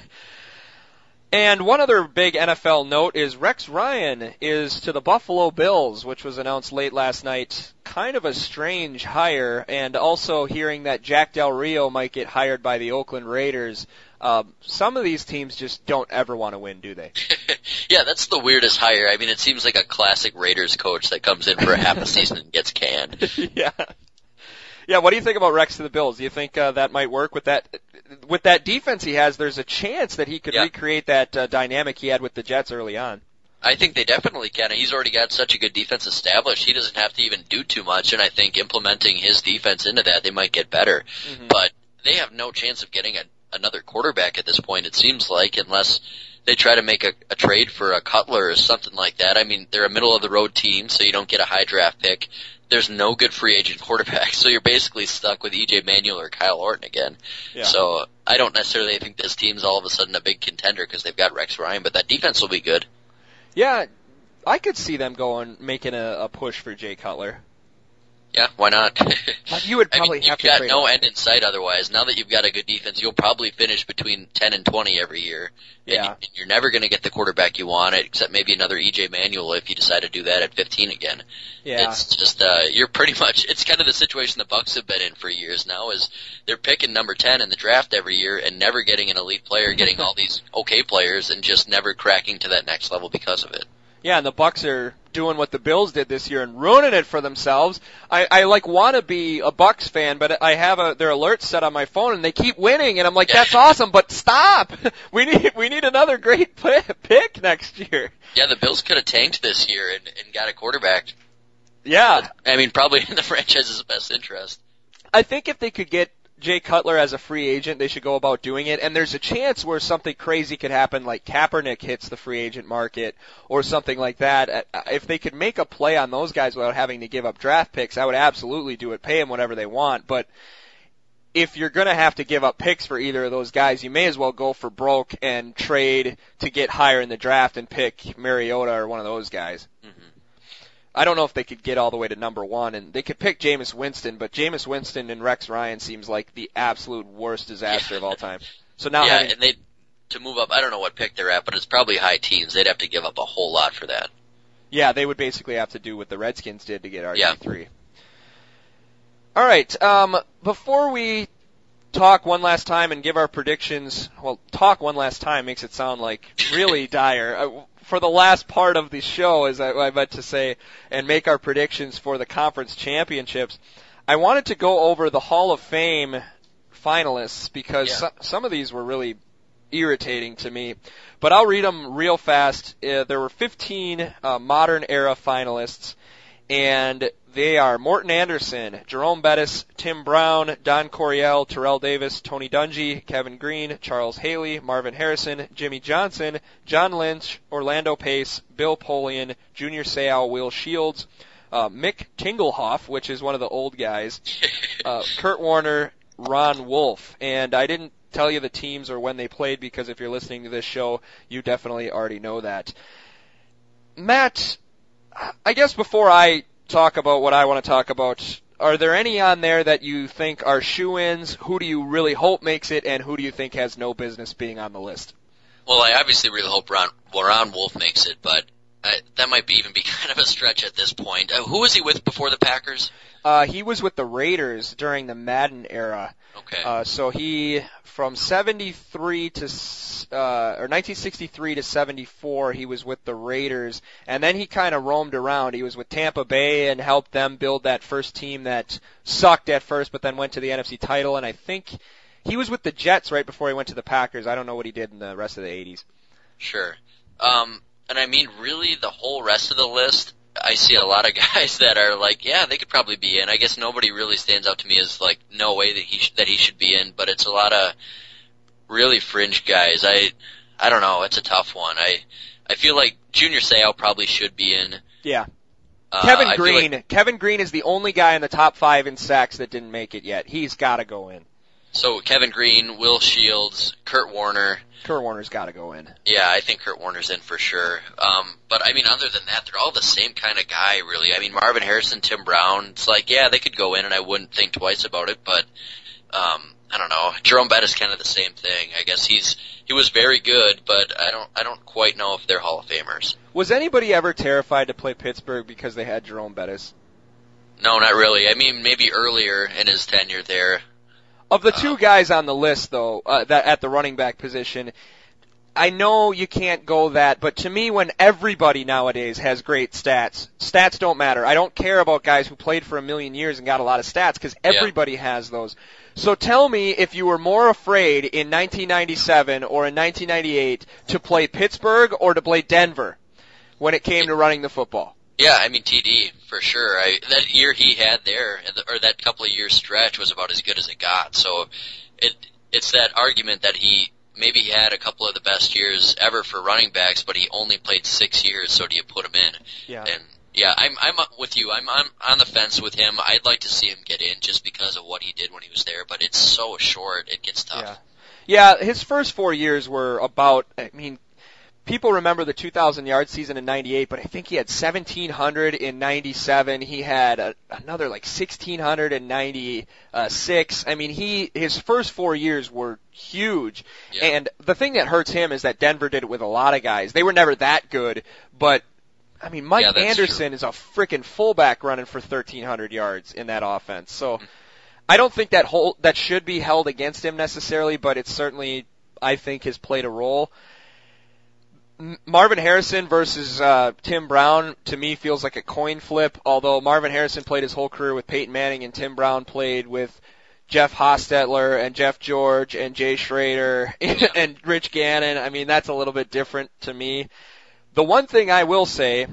And one other big NFL note is Rex Ryan is to the Buffalo Bills, which was announced late last night. Kind of a strange hire, and also hearing that Jack Del Rio might get hired by the Oakland Raiders. Um, some of these teams just don't ever want to win, do they? [laughs] yeah, that's the weirdest hire. I mean, it seems like a classic Raiders coach that comes in for a half a season and gets canned. [laughs] yeah. Yeah, what do you think about Rex to the Bills? Do you think uh, that might work with that with that defense he has? There's a chance that he could Yeah. recreate that uh, dynamic he had with the Jets early on. I think they definitely can. He's already got such a good defense established. He doesn't have to even do too much, and I think implementing his defense into that, they might get better. Mhm. But they have no chance of getting a, another quarterback at this point. It seems like unless they try to make a, a trade for a Cutler or something like that. I mean, they're a middle of the road team, so you don't get a high draft pick. There's no good free agent quarterback, [laughs] so you're basically stuck with EJ Manuel or Kyle Orton again. Yeah. So I don't necessarily think this team's all of a sudden a big contender because they've got Rex Ryan, but that defense will be good. Yeah, I could see them going making a, a push for Jay Cutler. Yeah, why not? [laughs] You would probably I mean, have you've got no him. end in sight otherwise. Now that you've got a good defense, you'll probably finish between 10 and 20 every year. And Yeah. you- and you're never going to get the quarterback you want, except maybe another EJ Manuel if you decide to do that at 15 again. Yeah. It's just, uh, you're pretty [laughs] much, it's kind of the situation the Bucks have been in for years now is they're picking number 10 in the draft every year and never getting an elite player, getting all [laughs] these okay players and just never cracking to that next level because of it. Yeah, and the Bucks are doing what the Bills did this year and ruining it for themselves. I, I like want to be a Bucks fan, but I have a, their alerts set on my phone and they keep winning, and I'm like, that's awesome, but stop. [laughs] We need we need another great [laughs] pick next year. Yeah, the Bills could have tanked this year and, and got a quarterback. Yeah, I mean, probably in [laughs] the franchise's best interest. I think if they could get Jay Cutler as a free agent, they should go about doing it. And there's a chance where something crazy could happen, like Kaepernick hits the free agent market or something like that. Uh, If they could make a play on those guys without having to give up draft picks, I would absolutely do it. Pay them whatever they want, but if you're going to have to give up picks for either of those guys, you may as well go for broke and trade to get higher in the draft and pick Mariota or one of those guys. Mhm. I don't know if they could get all the way to number one, and they could pick Jameis Winston, but Jameis Winston and Rex Ryan seems like the absolute worst disaster of all time. So now, yeah, having, and they to move up. I don't know what pick they're at, but it's probably high teens. They'd have to give up a whole lot for that. yeah, they would basically have to do what the Redskins did to get RG Yeah. three. All right, um, before we talk one last time and give our predictions, well, talk one last time makes it sound like really [laughs] dire. For the last part of the show, as I, I meant to say, and make our predictions for the conference championships, I wanted to go over the Hall of Fame finalists because Yeah. so, some of these were really irritating to me. But I'll read them real fast. Uh, there were 15 uh, modern era finalists, and they are Morten Andersen, Jerome Bettis, Tim Brown, Don Coryell, Terrell Davis, Tony Dungy, Kevin Greene, Charles Haley, Marvin Harrison, Jimmy Johnson, John Lynch, Orlando Pace, Bill Polian, Junior Seau, Will Shields, uh, Mick Tingelhoff, which is one of the old guys, [laughs] uh, Kurt Warner, Ron Wolf, and I didn't tell you the teams or when they played because if you're listening to this show, you definitely already know that. Matt, I guess before I talk about what I want to talk about, are there any on there that you think are shoe-ins? Who do you really hope makes it, and who do you think has no business being on the list? Well, I obviously really hope Ron, Ron Wolf makes it, but uh, that might be even be [laughs] kind of a stretch at this point. Uh, who was he with before the Packers? Uh, he was with the Raiders during the Madden era. Okay. Uh, so he from 73 to uh, or 1963 to 74, he was with the Raiders, and then he kind of roamed around. He was with Tampa Bay and helped them build that first team that sucked at first, but then went to the NFC title. And I think he was with the Jets right before he went to the Packers. I don't know what he did in the rest of the 80s. Sure. Um, and I mean, really, the whole rest of the list I see a lot of [laughs] guys that are like, yeah, they could probably be in. I guess nobody really stands out to me as like, no way that he sh- that he should be in. But it's a lot of really fringe guys. I I don't know. It's a tough one. I I feel like Junior Seau probably should be in. Yeah. Uh, Kevin Greene. like- Kevin Greene is the only guy in the top five in sacks that didn't make it yet. He's got to go in. So Kevin Greene, Will Shields, Kurt Warner. Kurt Warner's got to go in. Yeah, I think Kurt Warner's in for sure. Um, but I mean, other than that, they're all the same kind of guy, really. I mean, Marvin Harrison, Tim Brown. It's like, yeah, they could go in, and I wouldn't think twice about it. But um, I don't know. Jerome Bettis kind of the same thing. I guess he's he was very good, but I don't I don't quite know if they're Hall of Famers. Was anybody ever terrified to play Pittsburgh because they had Jerome Bettis? No, not really. I mean, maybe earlier in his tenure there. Of the two guys on the list, though, uh, that at the running back position, I know you can't go that, but to me, when everybody nowadays has great stats, stats don't matter. I don't care about guys who played for a million years and got a lot of stats because Yeah. everybody has those. So tell me if you were more afraid in 1997 or in 1998 to play Pittsburgh or to play Denver when it came to running the football. Yeah, I mean TD for sure. I, that year he had there, or that couple of years stretch was about as good as it got. So it it's that argument that he maybe he had a couple of the best years ever for running backs, but he only played six years. So do you put him in? Yeah. And yeah, I'm I'm with you. I'm I'm on the fence with him. I'd like to see him get in just because of what he did when he was there, but it's so short. It gets tough. Yeah. Yeah, his first four years were about, I mean, people remember the 2,000 yard season in 98, but I think he had 1,700 in 97. He had a, another like 1,600 in 96. I mean, he, his first four years were huge. Yeah. And the thing that hurts him is that Denver did it with a lot of guys. They were never that good, but I mean, Mike Yeah, Anderson is a freaking fullback running for 1,300 yards in that offense. So, mm-hmm. I don't think that whole that should be held against him necessarily, but it certainly I think has played a role. Marvin Harrison versus uh, Tim Brown to me feels like a coin flip. Although Marvin Harrison played his whole career with Peyton Manning, and Tim Brown played with Jeff Hostetler and Jeff George and Jay Schroeder [laughs] and Rich Gannon. I mean, that's a little bit different to me. The one thing I will say,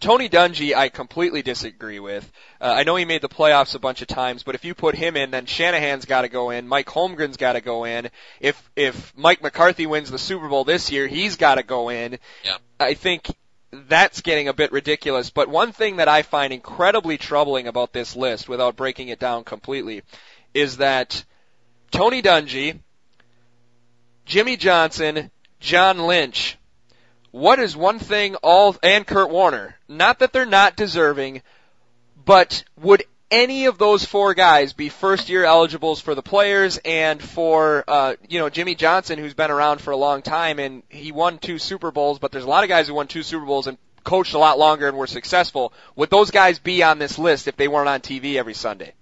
Tony Dungy, I completely disagree with. Uh, I know he made the playoffs a bunch of times, but if you put him in, then Shanahan's got to go in. Mike Holmgren's got to go in. If if Mike McCarthy wins the Super Bowl this year, he's got to go in. Yeah. I think that's getting a bit ridiculous. But one thing that I find incredibly troubling about this list, without breaking it down completely, is that Tony Dungy, Jimmy Johnson, John Lynch, what is one thing all and Kurt Warner, not that they're not deserving, but would any of those four guys be first year eligibles for the players and for uh you know Jimmy Johnson who's been around for a long time and he won two Super Bowls but there's a lot of guys who won two Super Bowls and coached a lot longer and were successful. Would those guys be on this list if they weren't on TV every Sunday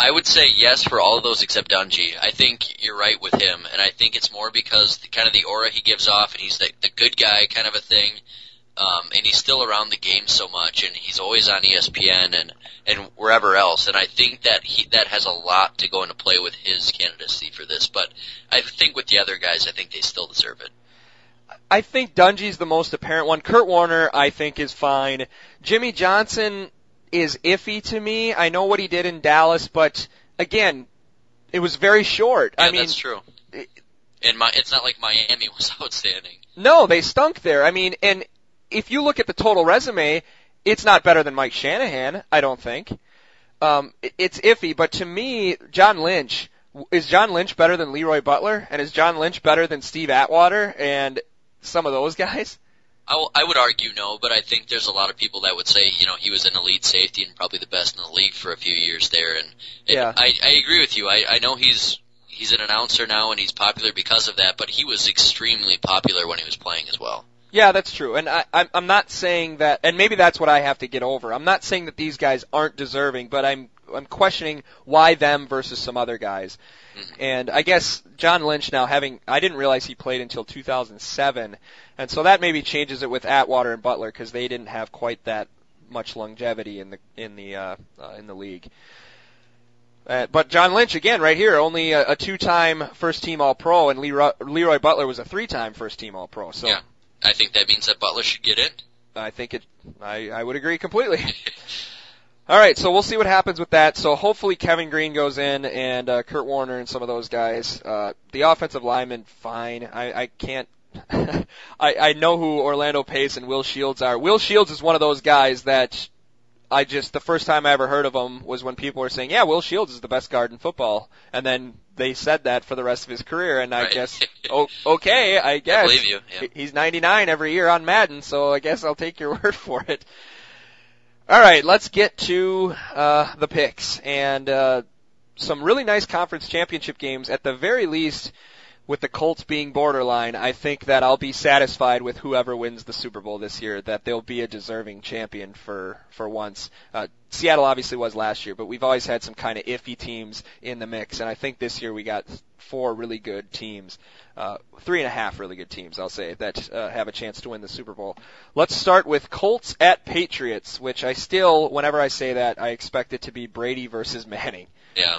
I would say yes for all of those except Dungy. I think you're right with him, and I think it's more because the, kind of the aura he gives off, and he's the, the good guy kind of a thing. Um, and he's still around the game so much, and he's always on ESPN and and wherever else. And I think that he that has a lot to go into play with his candidacy for this. But I think with the other guys, I think they still deserve it. I think Dungy's the most apparent one. Kurt Warner, I think, is fine. Jimmy Johnson, is iffy to me. I know what he did in Dallas, but again, it was very short. Yeah, I mean, that's true. And my, it's not like Miami [laughs] was outstanding. no, they stunk there. I mean, and if you look at the total resume, it's not better than Mike Shanahan, I don't think. Um, it- it's iffy, but to me, John Lynch, is John Lynch better than Leroy Butler? And is John Lynch better than Steve Atwater and some of those guys? I, I would argue no, but I think there's a lot of people that would say, you know, he was an elite safety and probably the best in the league for a few years there. And, and Yeah. I, I agree with you. I, I know he's he's an announcer now and he's popular because of that, but he was extremely popular when he was playing as well. Yeah, that's true. And I, I'm, I'm not saying that, and maybe that's what I have to get over. I'm not saying that these guys aren't deserving, but I'm, I'm questioning why them versus some other guys. Mhm. And I guess John Lynch now having, I didn't realize he played until 2007, and so that maybe changes it with Atwater and Butler because they didn't have quite that much longevity in the in the uh, uh, in the league. Uh, but John Lynch again, right here, only a, a two-time first-team All-Pro, and Leroy, Leroy Butler was a three-time first-team All-Pro. So Yeah. I think that means that Butler should get in. I think it. I, I would agree completely. [laughs] All right, so we'll see what happens with that. So hopefully Kevin Greene goes in and uh, Kurt Warner and some of those guys. Uh, the offensive lineman, fine. I, I can't. [laughs] I, I know who Orlando Pace and Will Shields are. Will Shields is one of those guys that I just the first time I ever heard of him was when people were saying, "Yeah, Will Shields is the best guard in football," and then they said that for the rest of his career, and I Right. guess, [laughs] oh, okay, I guess. believe you, yeah. He's 99 every year on Madden, so I guess I'll take your [laughs] word for it. All right, let's get to uh, the picks and uh, some really nice conference championship games. At the very least, with the Colts being borderline, I think that I'll be satisfied with whoever wins the Super Bowl this year. That they'll be a deserving champion for for once. Uh, Seattle obviously was last year, but we've always had some kind of iffy teams in the mix, and I think this year we got four really good teams, uh, three and a half really good teams, I'll say, that uh, have a chance to win the Super Bowl. Let's start with Colts at Patriots, which I still, whenever I say that, I expect it to be Brady versus Manning. Yeah.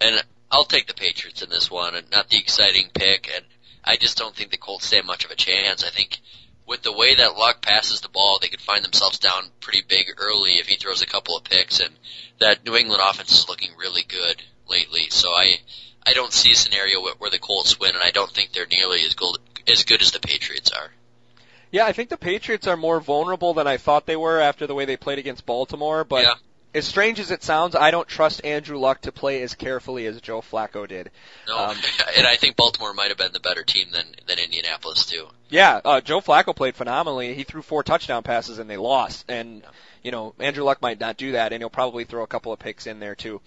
And I'll take the Patriots in this one, and not the exciting pick, and I just don't think the Colts stand much of a chance. I think with the way that Luck passes the ball, they could find themselves down pretty big early if he throws a couple of picks, and that New England offense is looking really good lately. So I, I don't see a scenario where, the Colts win, and I don't think they're nearly as good, as good as the Patriots are. Yeah, I think the Patriots are more vulnerable than I thought they were after the way they played against Baltimore, but Yeah. As strange as it sounds, I don't trust Andrew Luck to play as carefully as Joe Flacco did. No, Um, [laughs] and I think Baltimore might have been the better team than than Indianapolis too. Yeah, uh, Joe Flacco played phenomenally. He threw four touchdown passes and they lost. And, you know, Andrew Luck might not do that and he'll probably throw a couple of picks in there too.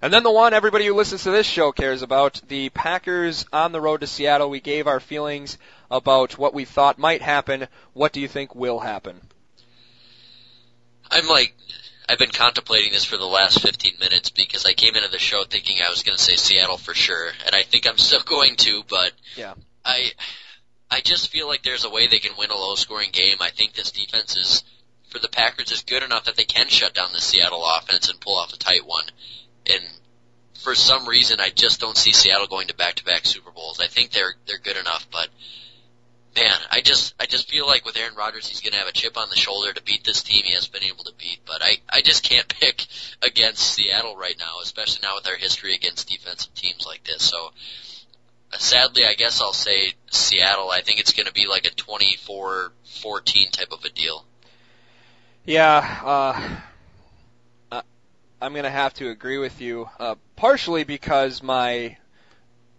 And then the one everybody who listens to this show cares about, the Packers on the road to Seattle. We gave our feelings about what we thought might happen. What do you think will happen? I'm like, I've been contemplating this for the last 15 minutes because I came into the show thinking I was going to say Seattle for sure, and I think I'm still [laughs] going to, but Yeah. I, I just feel like there's a way they can win a low-scoring game. I think this defense is, for the Packers, is good enough that they can shut down the Seattle offense and pull off a tight one. And for some reason, I just don't see Seattle going to back-to-back Super Bowls. I think they're they're good enough, but man, I just I just feel like with Aaron Rodgers, he's going to have a chip on the shoulder to beat this team he hasn't been able to beat. But I I just can't [laughs] pick against Seattle right now, especially now with our history against defensive teams like this. So uh, sadly, I guess I'll say Seattle. I think it's going to be like a 24-14 type of a deal. Yeah, uh, I'm gonna have to agree with you, uh, partially because my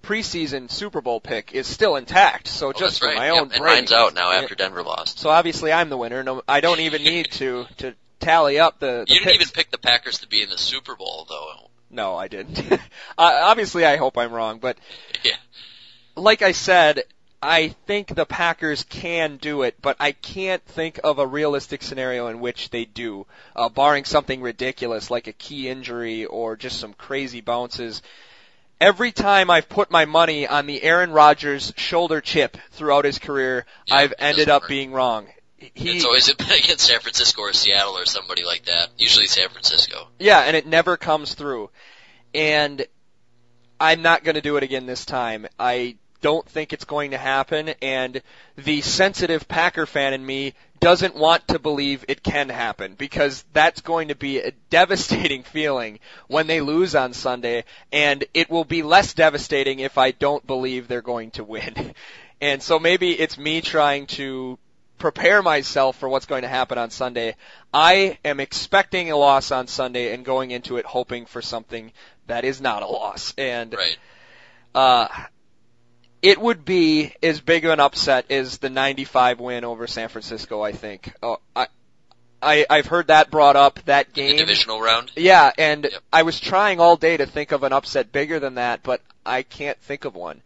preseason Super Bowl pick is still intact. So Oh, just for right. my Yep, own and brain. Ryan's out now after Denver lost. So obviously I'm the winner. No, I don't even [laughs] need to to tally up the. the You didn't picks. even pick the Packers to be in the Super Bowl, though. No, I didn't. [laughs] uh, obviously, I hope I'm wrong, but [laughs] Yeah. like I said, I think the Packers can do it, but I can't think of a realistic scenario in which they do, uh, barring something ridiculous like a key injury or just some crazy bounces. Every time I've put my money on the Aaron Rodgers shoulder chip throughout his career, Yeah, I've ended up work. being wrong. He, it's always been against San Francisco or Seattle or somebody like that. Usually San Francisco. Yeah, and it never comes through. And I'm not going to do it again this time. I don't think it's going to happen, and the sensitive Packer fan in me doesn't want to believe it can happen because that's going to be a devastating [laughs] feeling when they lose on Sunday, and it will be less devastating if I don't believe they're going to win. [laughs] And so maybe it's me trying to prepare myself for what's going to happen on Sunday. I am expecting a loss on Sunday and going into it hoping for something that is not a loss. And Right. uh, it would be as big of an upset as the 95 win over San Francisco. I think. Oh, I, I I've heard that brought up. That The game. divisional round. Yeah, and Yep. I was trying all day to think of an upset bigger than that, but I can't think of one.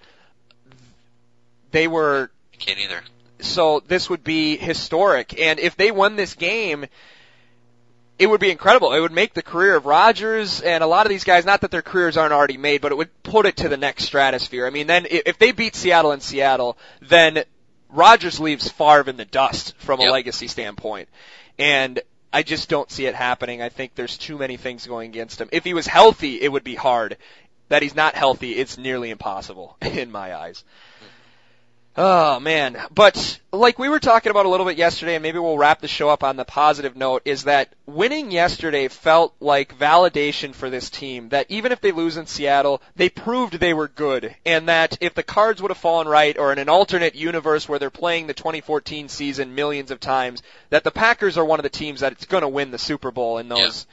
They were I can't either. so this would be historic. And if they won this game, it would be incredible. It would make the career of Rodgers and a lot of these guys, not that their careers aren't already made, but it would put it to the next stratosphere. I mean, then if they beat Seattle in Seattle, then Rodgers leaves Favre in the dust from a Yep. legacy standpoint. And I just don't see it happening. I think there's too many things going against him. If he was healthy, it would be hard. That he's not healthy, it's nearly impossible [laughs] in my eyes. Oh man, but like we were talking about a little bit yesterday, and maybe we'll wrap the show up on the positive note, is that winning yesterday felt like validation for this team. That even if they lose in Seattle, they proved they were good, and that if the cards would have fallen right, or in an alternate universe where they're playing the 2014 season millions of times, that the Packers are one of the teams that it's going to win the Super Bowl in those.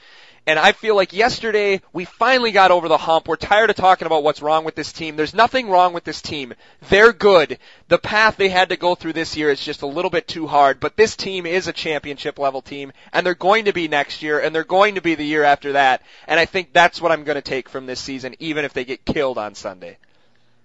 And I feel like yesterday we finally got over the hump. We're tired of talking about what's wrong with this team. There's nothing wrong with this team. They're good. The path they had to go through this year is just a little bit too hard, but this team is a championship level team and they're going to be next year and they're going to be the year after that. And I think that's what I'm going to take from this season even if they get killed on Sunday.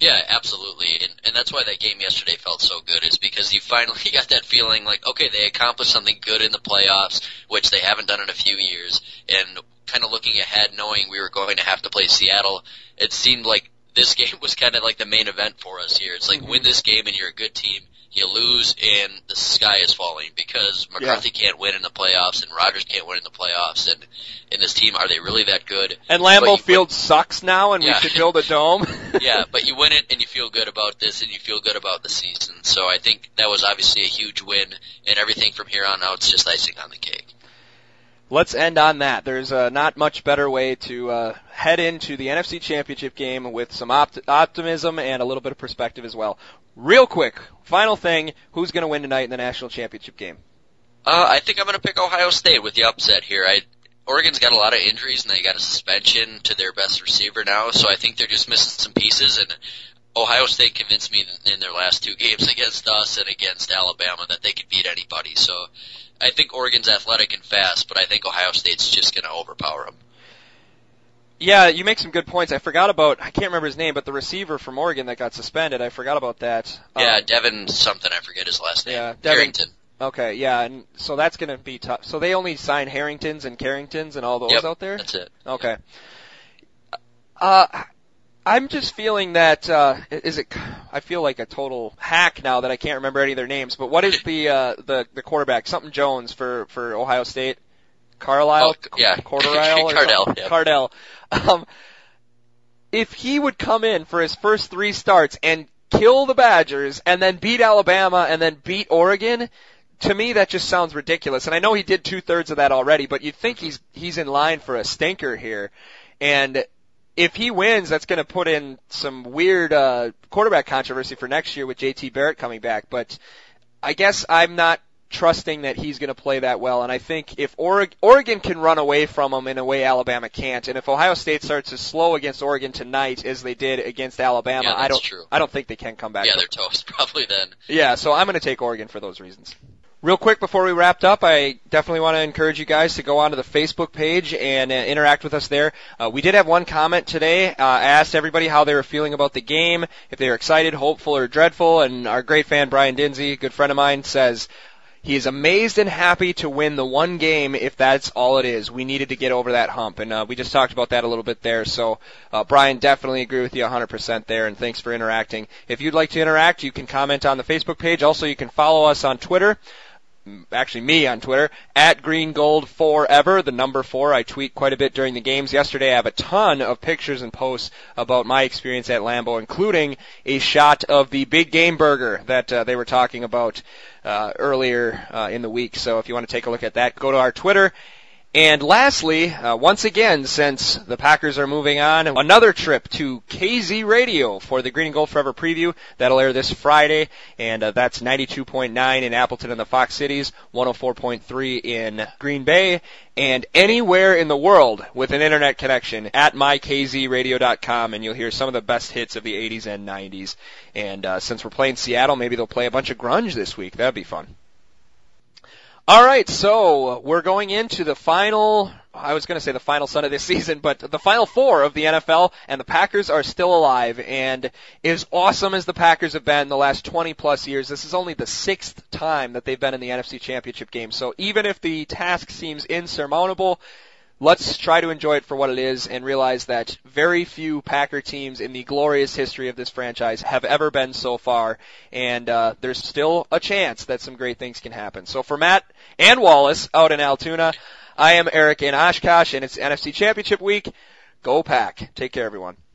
Yeah, absolutely, and and that's why that game yesterday felt so good. Is because you finally [laughs] got that feeling like, okay, they accomplished something good in the playoffs, which they haven't done in a few years, and kind of looking ahead, knowing we were going to have to play Seattle, it seemed like this [laughs] game was kind of like the main event for us here. It's like win mm-hmm. this game and you're a good team. You lose and the sky is falling because McCarthy can't win in the playoffs and Rodgers can't win in the playoffs. And in this team, are they really that good? And Lambeau Field sucks now and we should build a dome. [laughs] [laughs] yeah, but you win it and you feel good about this and you feel good about the season. So I think that was obviously a huge win and everything from here on out is just icing on the cake. Let's end on that. There's uh, not much better way to uh, head into the NFC Championship game with some opt- optimism and a little bit of perspective as well. Real quick, final thing: who's going to win tonight in the national championship game? Uh, I think I'm going to pick Ohio State with the upset here. I Oregon's got a lot of injuries and they got a suspension to their best receiver now, so I think they're just missing some pieces. And Ohio State convinced me in their last two games against us and against Alabama that they could beat anybody. So I think Oregon's athletic and fast, but I think Ohio State's just going to overpower them. Yeah, you make some good points. I forgot about I can't remember his name, but the receiver from Oregon that got suspended. I forgot about that. Yeah, Um, Devin something, I forget his last name. Yeah, Devin- Harrington. okay, yeah, and so that's going to be tough. So they only sign Harringtons and Carringtons and all those Yep, out there. That's it. Okay. Uh, I'm just feeling that, uh, is it, I feel like a total hack now that I can't remember any of their names, but what is the, uh, the, the quarterback, something Jones for, for Ohio State? Carlisle? Oh, yeah. Corderisle? or Cardale, yeah. Cardale. Um, if he would come in for his first three starts and kill the Badgers and then beat Alabama and then beat Oregon, to me that just sounds ridiculous. And I know he did two thirds of that already, but you'd think he's he's in line for a stinker here. And if he wins, that's going to put in some weird uh, quarterback controversy for next year with JT Barrett coming back. But I guess I'm not trusting that he's going to play that well. And I think if Oregon, Oregon can run away from him in a way Alabama can't, and if Ohio State starts as slow against Oregon tonight as they did against Alabama, Yeah, I don't true. I don't think they can come back. Yeah, they're toast [laughs] probably then. yeah, so I'm going to take Oregon for those reasons. Real quick before we wrapped up, I definitely want to encourage you guys to go onto the Facebook page and uh, interact with us there. Uh, we did have one comment today. Uh, I asked everybody how they were feeling about the game, if they were excited, hopeful, or dreadful, and our great fan Brian Dinsey, good friend of mine, says he is amazed and happy to win the one game if that's all it is. We needed to get over that hump, and uh, we just talked about that a little bit there. So, uh, Brian, definitely agree with you 100% there, and thanks for interacting. If you'd like to interact, you can comment on the Facebook page. Also, you can follow us on Twitter. Actually me on Twitter, at Green Gold Forever, the number four. I tweet quite a bit during the games. Yesterday I have a ton of pictures and posts about my experience at Lambeau, including a shot of the Big Game Burger that uh, they were talking about uh, earlier uh, in the week. So if you want to take a look at that, go to our Twitter and lastly, uh, once again, since the Packers are moving on, another trip to KZ Radio for the Green and Gold Forever preview. That'll air this Friday, and uh, that's 92.9 in Appleton and the Fox Cities, 104.3 in Green Bay, and anywhere in the world with an internet connection at mykzradio.com, and you'll hear some of the best hits of the 80s and 90s. And uh, since we're playing Seattle, maybe they'll play a bunch of grunge this week. That'd be fun. All right, so we're going into the final. I was going to say the final Sunday of this [laughs] season, but the final four of the NFL, and the Packers are still alive. And as awesome as the Packers have been the last 20 plus years, this is only the sixth time that they've been in the NFC Championship game. So even if the task seems insurmountable, let's try to enjoy it for what it is and realize that very few Packer teams in the glorious history of this franchise have ever been so far, and uh, there's still a chance that some great things can happen. So for Matt and Wallace out in Altoona, I am Eric in Oshkosh, and it's NFC Championship week. Go Pack! Take care, everyone.